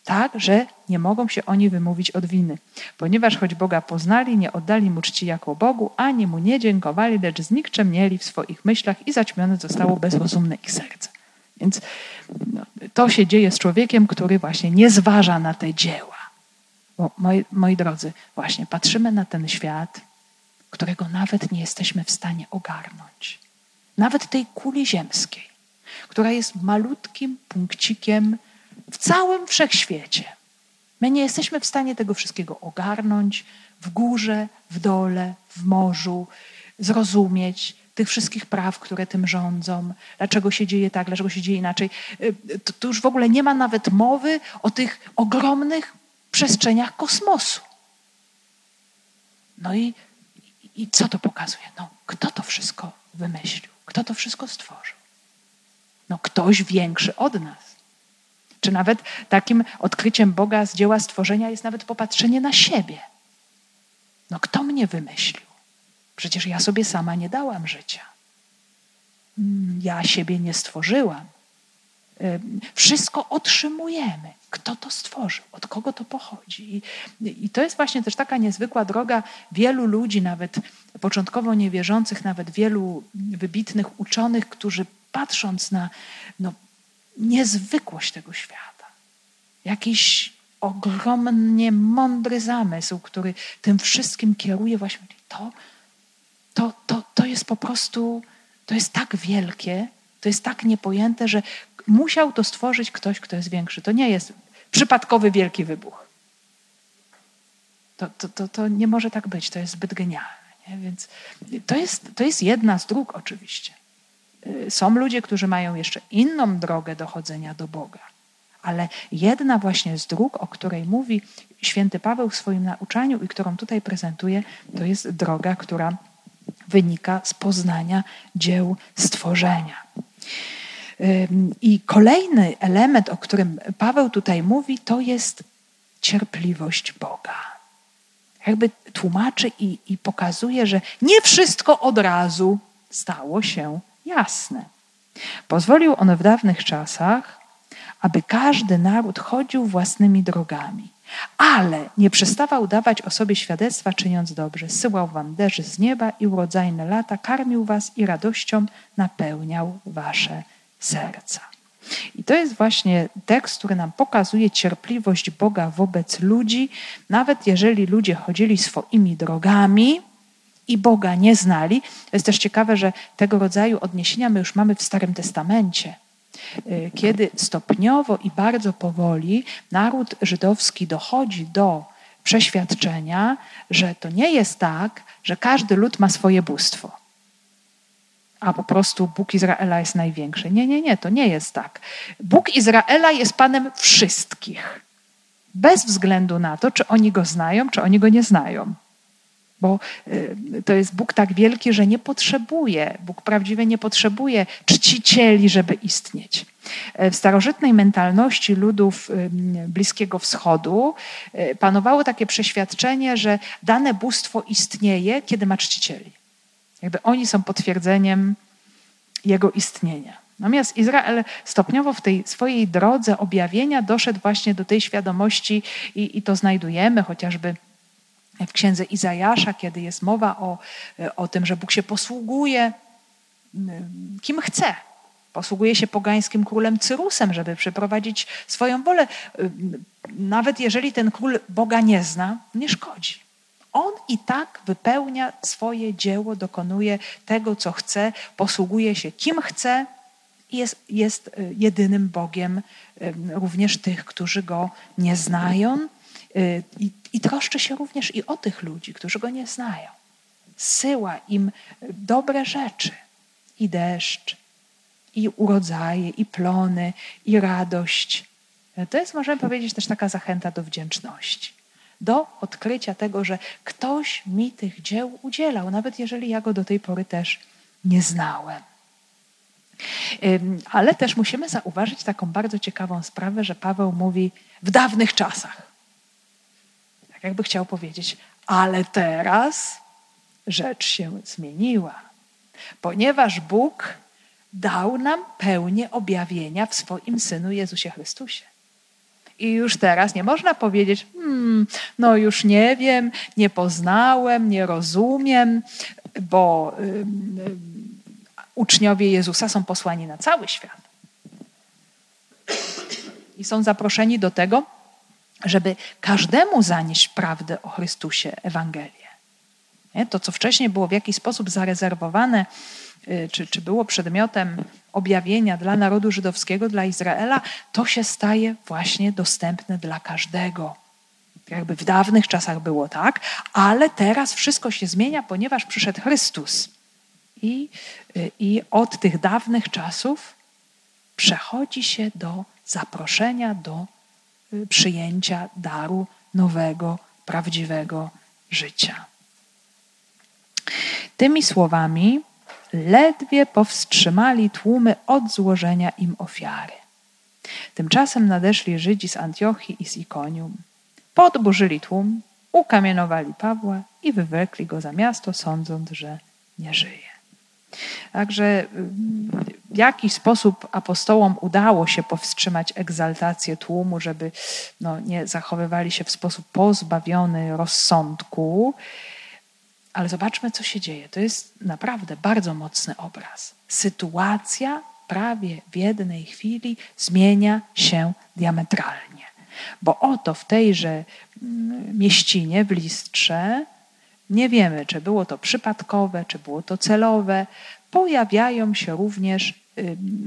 S2: tak, że nie mogą się oni wymówić od winy. Ponieważ choć Boga poznali, nie oddali Mu czci jako Bogu, ani Mu nie dziękowali, lecz znikczemnieli w swoich myślach i zaćmione zostało bezrozumne ich serce. Więc no, to się dzieje z człowiekiem, który właśnie nie zważa na te dzieła. Bo moi, moi drodzy, właśnie patrzymy na ten świat, którego nawet nie jesteśmy w stanie ogarnąć. Nawet tej kuli ziemskiej, która jest malutkim punkcikiem w całym wszechświecie. My nie jesteśmy w stanie tego wszystkiego ogarnąć w górze, w dole, w morzu, zrozumieć tych wszystkich praw, które tym rządzą, dlaczego się dzieje tak, dlaczego się dzieje inaczej. Y, to, to już w ogóle nie ma nawet mowy o tych ogromnych przestrzeniach kosmosu. No i, i co to pokazuje? No, kto to wszystko wymyślił? Kto to wszystko stworzył? No, ktoś większy od nas. Czy nawet takim odkryciem Boga z dzieła stworzenia jest nawet popatrzenie na siebie. No kto mnie wymyślił? Przecież ja sobie sama nie dałam życia. Mm, ja siebie nie stworzyłam. Wszystko otrzymujemy. Kto to stworzył? Od kogo to pochodzi? I, I, to jest właśnie też taka niezwykła droga wielu ludzi, nawet początkowo niewierzących, nawet wielu wybitnych uczonych, którzy patrząc na no, niezwykłość tego świata. Jakiś ogromnie mądry zamysł, który tym wszystkim kieruje właśnie. To, to, to, to jest po prostu, to jest tak wielkie, to jest tak niepojęte, że musiał to stworzyć ktoś, kto jest większy. To nie jest przypadkowy wielki wybuch. To, to, to, to nie może tak być, to jest zbyt genialne. Nie? Więc to jest, to jest jedna z dróg oczywiście. Y, są ludzie, którzy mają jeszcze inną drogę dochodzenia do Boga. Ale jedna właśnie z dróg, o której mówi święty Paweł w swoim nauczaniu i którą tutaj prezentuje, to jest droga, która wynika z poznania dzieł stworzenia. I kolejny element, o którym Paweł tutaj mówi, to jest cierpliwość Boga. Jakby tłumaczy i, i pokazuje, że nie wszystko od razu stało się jasne. Pozwolił on w dawnych czasach, aby każdy naród chodził własnymi drogami, ale nie przestawał dawać o sobie świadectwa, czyniąc dobrze. Syłał wam deszcz z nieba i urodzajne lata, karmił was i radością napełniał wasze serca. I to jest właśnie tekst, który nam pokazuje cierpliwość Boga wobec ludzi, nawet jeżeli ludzie chodzili swoimi drogami, i Boga nie znali. To jest też ciekawe, że tego rodzaju odniesienia my już mamy w Starym Testamencie, y, kiedy stopniowo i bardzo powoli naród żydowski dochodzi do przeświadczenia, że to nie jest tak, że każdy lud ma swoje bóstwo. A po prostu Bóg Izraela jest największy. Nie, nie, nie, to nie jest tak. Bóg Izraela jest Panem wszystkich. bez względu na to, czy oni go znają, czy oni go nie znają. Bo y, to jest Bóg tak wielki, że nie potrzebuje, Bóg prawdziwie nie potrzebuje czcicieli, żeby istnieć. E, w starożytnej mentalności ludów Bliskiego Wschodu e, panowało takie przeświadczenie, że dane bóstwo istnieje, kiedy ma czcicieli. Jakby oni są potwierdzeniem jego istnienia. Natomiast Izrael stopniowo w tej swojej drodze objawienia doszedł właśnie do tej świadomości i, i to znajdujemy chociażby w księdze Izajasza, kiedy jest mowa o, o tym, że Bóg się posługuje kim chce. Posługuje się pogańskim królem Cyrusem, żeby przeprowadzić swoją wolę. Nawet jeżeli ten król Boga nie zna, nie szkodzi. On i tak wypełnia swoje dzieło, dokonuje tego, co chce, posługuje się kim chce i jest, jest y, jedynym Bogiem również tych, którzy go nie znają. Y, I, I troszczy się również i o tych ludzi, którzy go nie znają. Syła im dobre rzeczy i deszcz, i urodzaje, i plony, i radość. To jest, możemy powiedzieć, też taka zachęta do wdzięczności. Do odkrycia tego, że ktoś mi tych dzieł udzielał, nawet jeżeli ja go do tej pory też nie znałem. Ale też musimy zauważyć taką bardzo ciekawą sprawę, że Paweł mówi w dawnych czasach. Jakby chciał powiedzieć, ale teraz rzecz się zmieniła, ponieważ Bóg dał nam pełnię objawienia w swoim Synu Jezusie Chrystusie. I już teraz nie można powiedzieć, hmm, no już nie wiem, nie poznałem, nie rozumiem, bo y, uczniowie Jezusa są posłani na cały świat. I są zaproszeni do tego, żeby każdemu zanieść prawdę o Chrystusie, Ewangelię. Nie? To, co wcześniej było w jakiś sposób zarezerwowane, y, czy, czy było przedmiotem objawienia dla narodu żydowskiego, dla Izraela, to się staje właśnie dostępne dla każdego. Jakby w dawnych czasach było tak, ale teraz wszystko się zmienia, ponieważ przyszedł Chrystus. I, y, I od tych dawnych czasów przechodzi się do zaproszenia, do przyjęcia daru nowego, prawdziwego życia. Tymi słowami ledwie powstrzymali tłumy od złożenia im ofiary. Tymczasem nadeszli Żydzi z Antiochii i z Ikonium. Podburzyli tłum, ukamienowali Pawła i wywlekli go za miasto, sądząc, że nie żyje. Także w jakiś sposób apostołom udało się powstrzymać egzaltację tłumu, żeby no, nie zachowywali się w sposób pozbawiony rozsądku. Ale zobaczmy, co się dzieje. To jest naprawdę bardzo mocny obraz. Sytuacja prawie w jednej chwili zmienia się diametralnie. Bo oto w tejże mm, mieścinie, w Listrze, nie wiemy, czy było to przypadkowe, czy było to celowe. Pojawiają się również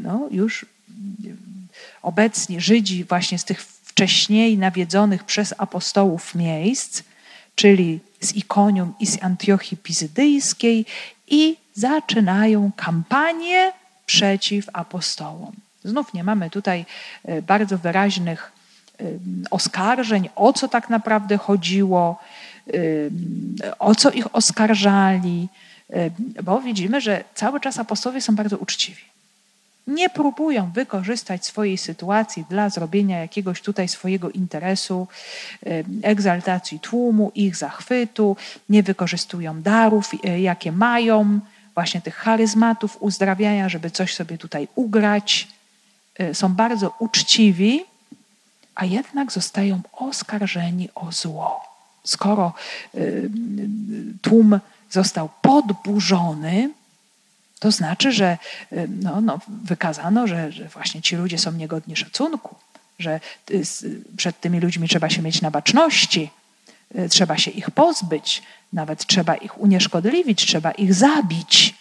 S2: no, już obecni Żydzi właśnie z tych wcześniej nawiedzonych przez apostołów miejsc, czyli z Ikonium i z Antiochii Pizydyjskiej i zaczynają kampanię przeciw apostołom. Znów nie mamy tutaj e, bardzo wyraźnych oskarżeń, o co tak naprawdę chodziło, o co ich oskarżali, bo widzimy, że cały czas apostołowie są bardzo uczciwi. Nie próbują wykorzystać swojej sytuacji dla zrobienia jakiegoś tutaj swojego interesu, egzaltacji tłumu, ich zachwytu, nie wykorzystują darów, jakie mają, właśnie tych charyzmatów uzdrawiania, żeby coś sobie tutaj ugrać. Są bardzo uczciwi, a jednak zostają oskarżeni o zło skoro y, tłum został podburzony, to znaczy, że y, no, no, wykazano, że, że właśnie ci ludzie są niegodni szacunku, że y, przed tymi ludźmi trzeba się mieć na baczności, trzeba się ich pozbyć, nawet trzeba ich unieszkodliwić, trzeba ich zabić.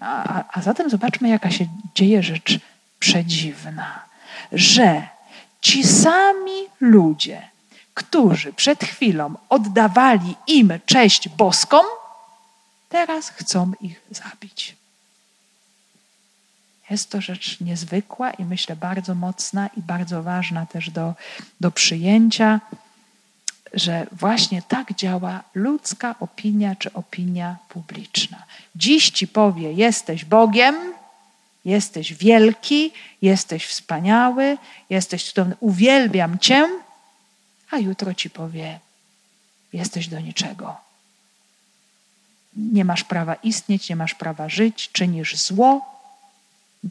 S2: A, a zatem zobaczmy, jaka się dzieje rzecz przedziwna, że ci sami ludzie, którzy przed chwilą oddawali im cześć boską, teraz chcą ich zabić. Jest to rzecz niezwykła i myślę bardzo mocna i bardzo ważna też do, do przyjęcia, że właśnie tak działa ludzka opinia czy opinia publiczna. Dziś ci powie: Jesteś Bogiem, jesteś wielki, jesteś wspaniały, jesteś cudowny, uwielbiam cię, a jutro ci powie: Jesteś do niczego. Nie masz prawa istnieć, nie masz prawa żyć, czynisz zło,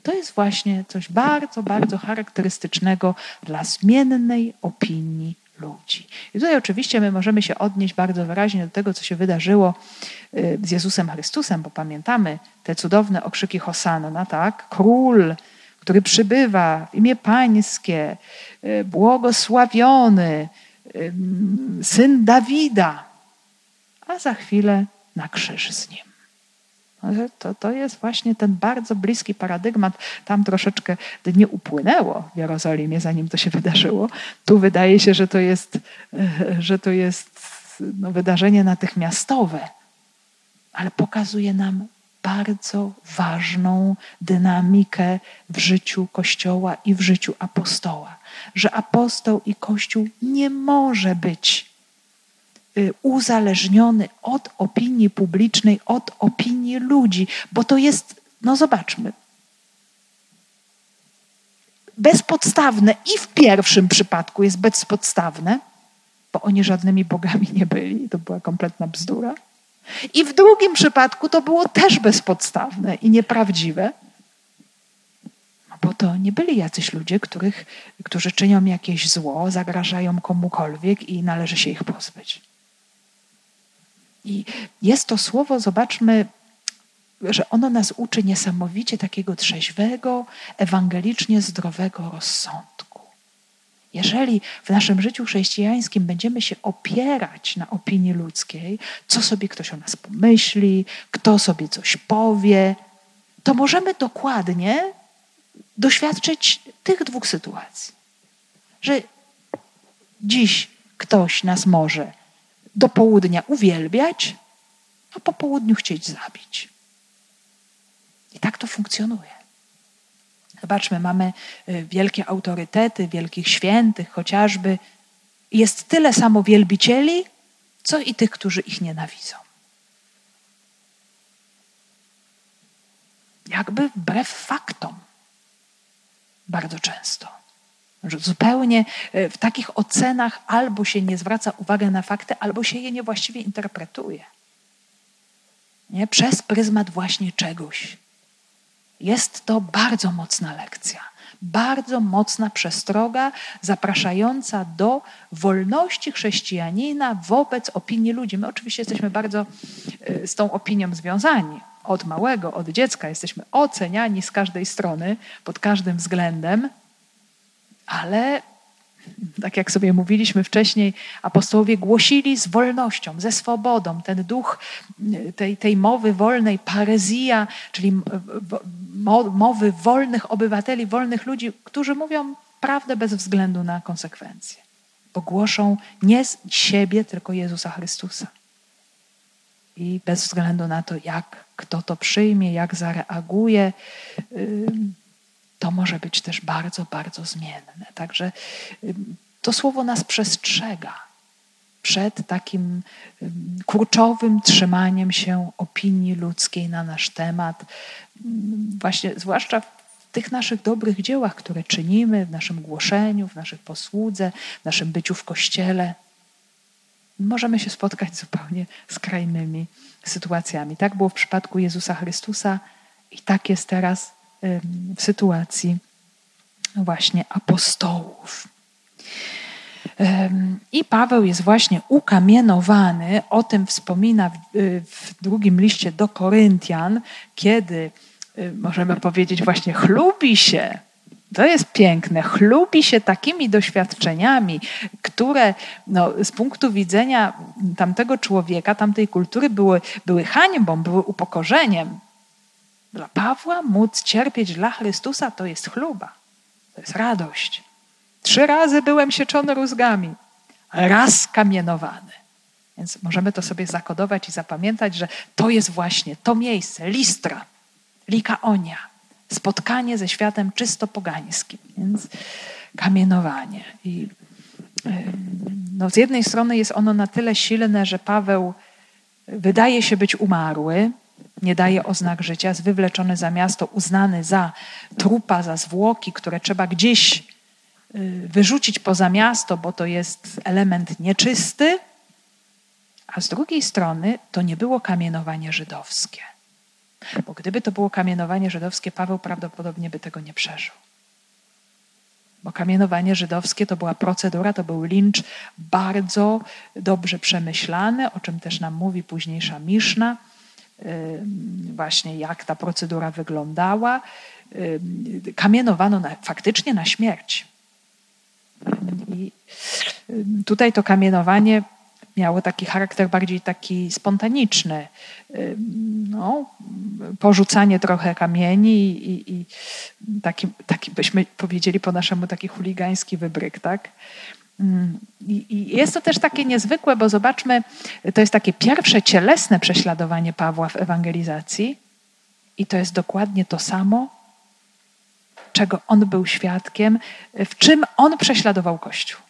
S2: to jest właśnie coś bardzo, bardzo charakterystycznego dla zmiennej opinii ludzi. I tutaj oczywiście my możemy się odnieść bardzo wyraźnie do tego, co się wydarzyło y, z Jezusem Chrystusem, bo pamiętamy te cudowne okrzyki Hosanna, tak? Król, który przybywa w imię Pańskie, y, błogosławiony, syn Dawida, a za chwilę na krzyż z nim. To, to jest właśnie ten bardzo bliski paradygmat. Tam troszeczkę dni upłynęło w Jerozolimie, zanim to się wydarzyło. Tu wydaje się, że to jest, że to jest no, wydarzenie natychmiastowe, ale pokazuje nam bardzo ważną dynamikę w życiu Kościoła i w życiu apostoła. Że apostoł i Kościół nie może być Y, uzależniony od opinii publicznej, od opinii ludzi, bo to jest, no zobaczmy, bezpodstawne i w pierwszym przypadku jest bezpodstawne, bo oni żadnymi bogami nie byli, to była kompletna bzdura. I w drugim przypadku to było też bezpodstawne i nieprawdziwe, bo to nie byli jacyś ludzie, których, którzy czynią jakieś zło, zagrażają komukolwiek i należy się ich pozbyć. I jest to słowo, zobaczmy, że ono nas uczy niesamowicie takiego trzeźwego, ewangelicznie zdrowego rozsądku. Jeżeli w naszym życiu chrześcijańskim będziemy się opierać na opinii ludzkiej, co sobie ktoś o nas pomyśli, kto sobie coś powie, to możemy dokładnie doświadczyć tych dwóch sytuacji. Że dziś ktoś nas może do południa uwielbiać, a po południu chcieć zabić. I tak to funkcjonuje. Zobaczmy, mamy y, wielkie autorytety, wielkich świętych chociażby. Jest tyle samo wielbicieli, co i tych, którzy ich nienawidzą. Jakby wbrew faktom. Bardzo często. Że zupełnie e, w takich ocenach albo się nie zwraca uwagi na fakty, albo się je niewłaściwie interpretuje. Nie? Przez pryzmat właśnie czegoś. Jest to bardzo mocna lekcja, bardzo mocna przestroga, zapraszająca do wolności chrześcijanina wobec opinii ludzi. My oczywiście jesteśmy bardzo e, z tą opinią związani. Od małego, od dziecka jesteśmy oceniani z każdej strony, pod każdym względem ale tak jak sobie mówiliśmy wcześniej, apostołowie głosili z wolnością, ze swobodą. Ten duch tej, tej mowy wolnej, parezja, czyli mowy wolnych obywateli, wolnych ludzi, którzy mówią prawdę bez względu na konsekwencje. Bo głoszą nie z siebie, tylko Jezusa Chrystusa. I bez względu na to, jak kto to przyjmie, jak zareaguje to może być też bardzo, bardzo zmienne. Także to słowo nas przestrzega przed takim kurczowym trzymaniem się opinii ludzkiej na nasz temat, właśnie zwłaszcza w tych naszych dobrych dziełach, które czynimy, w naszym głoszeniu, w naszych posłudze, w naszym byciu w kościele. Możemy się spotkać zupełnie skrajnymi sytuacjami. Tak było w przypadku Jezusa Chrystusa i tak jest teraz w sytuacji właśnie apostołów. I Paweł jest właśnie ukamienowany, o tym wspomina w, drugim liście do Koryntian, kiedy możemy powiedzieć właśnie chlubi się, to jest piękne, chlubi się takimi doświadczeniami, które no, z punktu widzenia tamtego człowieka, tamtej kultury były, były hańbą, były upokorzeniem. Dla Pawła móc cierpieć dla Chrystusa to jest chluba, to jest radość. Trzy razy byłem sieczony rózgami, raz kamienowany. Więc możemy to sobie zakodować i zapamiętać, że to jest właśnie to miejsce, Listra, Likaonia, spotkanie ze światem czysto pogańskim, więc kamienowanie. I no, z jednej strony jest ono na tyle silne, że Paweł wydaje się być umarły, nie daje oznak życia, jest wywleczony za miasto, uznany za trupa, za zwłoki, które trzeba gdzieś y, wyrzucić poza miasto, bo to jest element nieczysty. A z drugiej strony to nie było kamienowanie żydowskie. Bo gdyby to było kamienowanie żydowskie, Paweł prawdopodobnie by tego nie przeżył. Bo kamienowanie żydowskie to była procedura, to był lincz bardzo dobrze przemyślany, o czym też nam mówi późniejsza Miszna, właśnie jak ta procedura wyglądała. Kamienowano na, faktycznie na śmierć. I tutaj to kamienowanie miało taki charakter bardziej taki spontaniczny. No, porzucanie trochę kamieni i, i taki, taki, byśmy powiedzieli po naszemu, taki chuligański wybryk, tak? I, I jest to też takie niezwykłe, bo zobaczmy, to jest takie pierwsze cielesne prześladowanie Pawła w ewangelizacji i to jest dokładnie to samo, czego on był świadkiem, w czym on prześladował Kościół.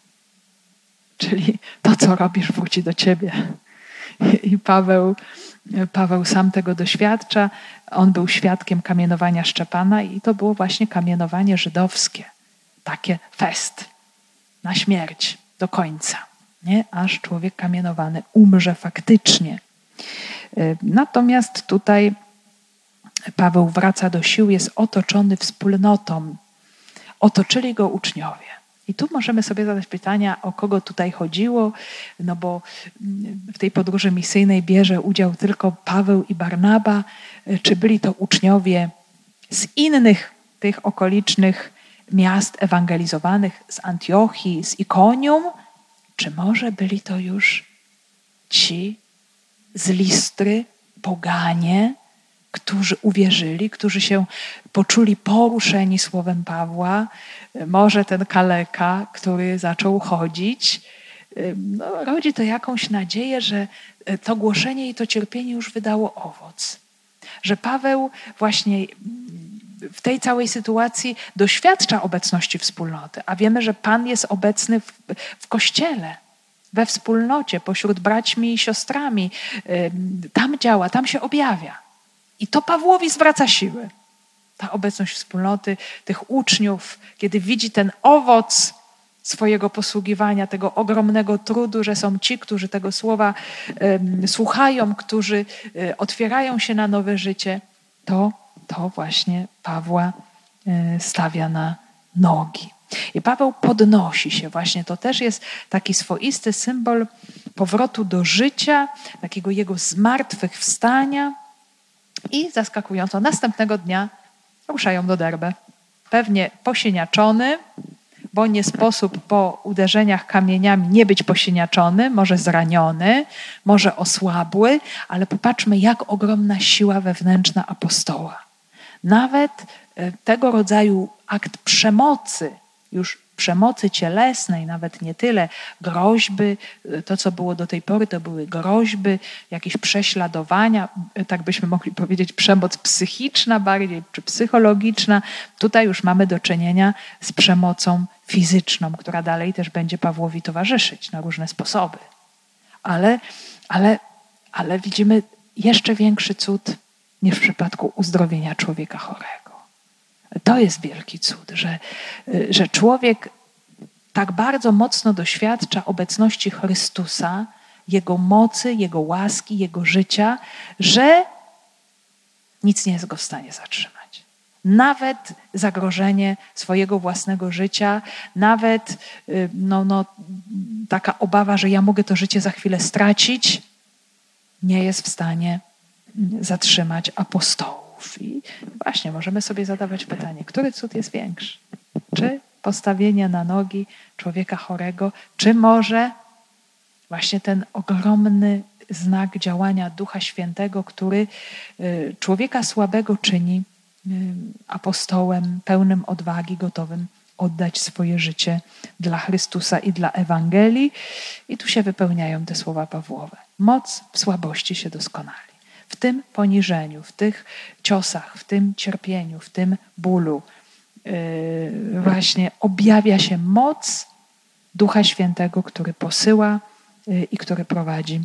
S2: Czyli to, co robisz, wróci do ciebie. I Paweł, Paweł sam tego doświadcza. On był świadkiem kamienowania Szczepana i to było właśnie kamienowanie żydowskie. Takie fest na śmierć do końca, nie? aż człowiek kamienowany umrze faktycznie. Natomiast tutaj Paweł wraca do sił, jest otoczony wspólnotą. Otoczyli go uczniowie. I tu możemy sobie zadać pytania, o kogo tutaj chodziło, no bo mm, w tej podróży misyjnej bierze udział tylko Paweł i Barnaba. Czy byli to uczniowie z innych tych okolicznych miast ewangelizowanych, z Antiochii, z Ikonium? Czy może byli to już ci z Listry, poganie, którzy uwierzyli, którzy się poczuli poruszeni słowem Pawła, może ten kaleka, który zaczął chodzić. No, rodzi to jakąś nadzieję, że to głoszenie i to cierpienie już wydało owoc. Że Paweł właśnie w tej całej sytuacji doświadcza obecności wspólnoty, a wiemy, że Pan jest obecny w, w kościele, we wspólnocie, pośród braćmi i siostrami. Tam działa, tam się objawia. I to Pawłowi zwraca siły. Ta obecność wspólnoty, tych uczniów, kiedy widzi ten owoc swojego posługiwania, tego ogromnego trudu, że są ci, którzy tego słowa słuchają, którzy um, otwierają się na nowe życie, to, to właśnie Pawła um, stawia na nogi. I Paweł podnosi się, właśnie to też jest taki swoisty symbol powrotu do życia, takiego jego zmartwychwstania i zaskakująco następnego dnia ruszają do Derbe. Pewnie posieniaczony, bo nie sposób po uderzeniach kamieniami nie być posieniaczony, może zraniony, może osłabły, ale popatrzmy, jak ogromna siła wewnętrzna apostoła. Nawet e, tego rodzaju akt przemocy, już przemocy cielesnej, nawet nie tyle groźby, to co było do tej pory, to były groźby, jakieś prześladowania, tak byśmy mogli powiedzieć, przemoc psychiczna bardziej, czy psychologiczna. Tutaj już mamy do czynienia z przemocą fizyczną, która dalej też będzie Pawłowi towarzyszyć na różne sposoby. Ale, ale, ale widzimy jeszcze większy cud niż w przypadku uzdrowienia człowieka chorego. To jest wielki cud, że, że człowiek tak bardzo mocno doświadcza obecności Chrystusa, Jego mocy, Jego łaski, Jego życia, że nic nie jest go w stanie zatrzymać. Nawet zagrożenie swojego własnego życia, nawet y, no, no, taka obawa, że ja mogę to życie za chwilę stracić, nie jest w stanie zatrzymać apostołów. I właśnie możemy sobie zadawać pytanie, który cud jest większy? Czy postawienie na nogi człowieka chorego, czy może właśnie ten ogromny znak działania Ducha Świętego, który y, człowieka słabego czyni y, apostołem, pełnym odwagi, gotowym oddać swoje życie dla Chrystusa i dla Ewangelii. I tu się wypełniają te słowa Pawłowe. Moc w słabości się doskonali. W tym poniżeniu, w tych ciosach, w tym cierpieniu, w tym bólu, yy, właśnie objawia się moc Ducha Świętego, który posyła yy, i który prowadzi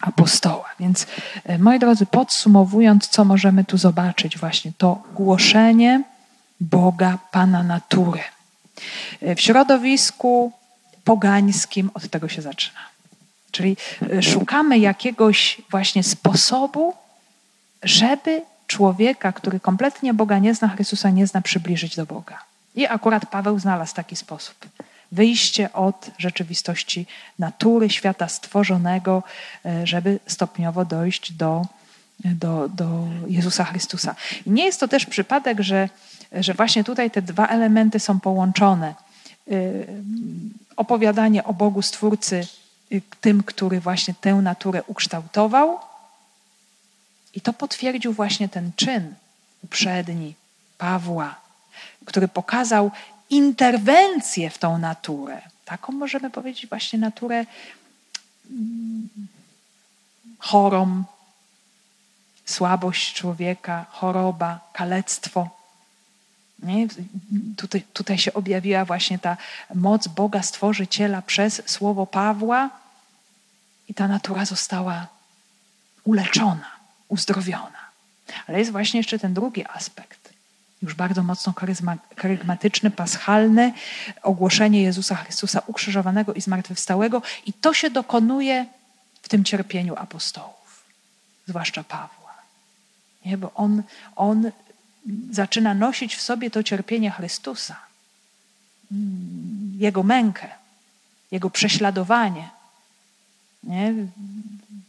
S2: apostoła. Więc, yy, moi drodzy, podsumowując, co możemy tu zobaczyć, właśnie to głoszenie Boga, Pana natury. W środowisku pogańskim od tego się zaczyna. Czyli e, szukamy jakiegoś właśnie sposobu, żeby człowieka, który kompletnie Boga nie zna, Chrystusa nie zna, przybliżyć do Boga. I akurat Paweł znalazł taki sposób. Wyjście od rzeczywistości natury, świata stworzonego, e, żeby stopniowo dojść do, do, do Jezusa Chrystusa. I nie jest to też przypadek, że, że właśnie tutaj te dwa elementy są połączone. E, opowiadanie o Bogu Stwórcy Y, tym, który właśnie tę naturę ukształtował. I to potwierdził właśnie ten czyn uprzedni Pawła, który pokazał interwencję w tą naturę. Taką możemy powiedzieć właśnie naturę mm, chorą, słabość człowieka, choroba, kalectwo. Nie? Tutaj, tutaj się objawiła właśnie ta moc Boga Stworzyciela przez słowo Pawła i ta natura została uleczona, uzdrowiona. Ale jest właśnie jeszcze ten drugi aspekt, już bardzo mocno karygmatyczny, paschalny, ogłoszenie Jezusa Chrystusa ukrzyżowanego i zmartwychwstałego i to się dokonuje w tym cierpieniu apostołów, zwłaszcza Pawła. Nie? Bo on, on zaczyna nosić w sobie to cierpienie Chrystusa, Jego mękę, Jego prześladowanie. Nie?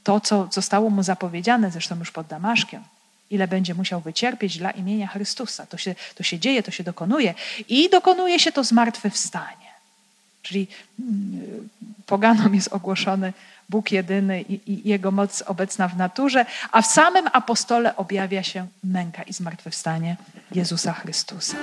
S2: To, co zostało mu zapowiedziane, zresztą już pod Damaszkiem, ile będzie musiał wycierpieć dla imienia Chrystusa. To się, to się dzieje, to się dokonuje. I dokonuje się to zmartwychwstanie. Czyli mm, poganom jest ogłoszony Bóg jedyny i, i, Jego moc obecna w naturze, a w samym apostole objawia się męka i zmartwychwstanie Jezusa Chrystusa.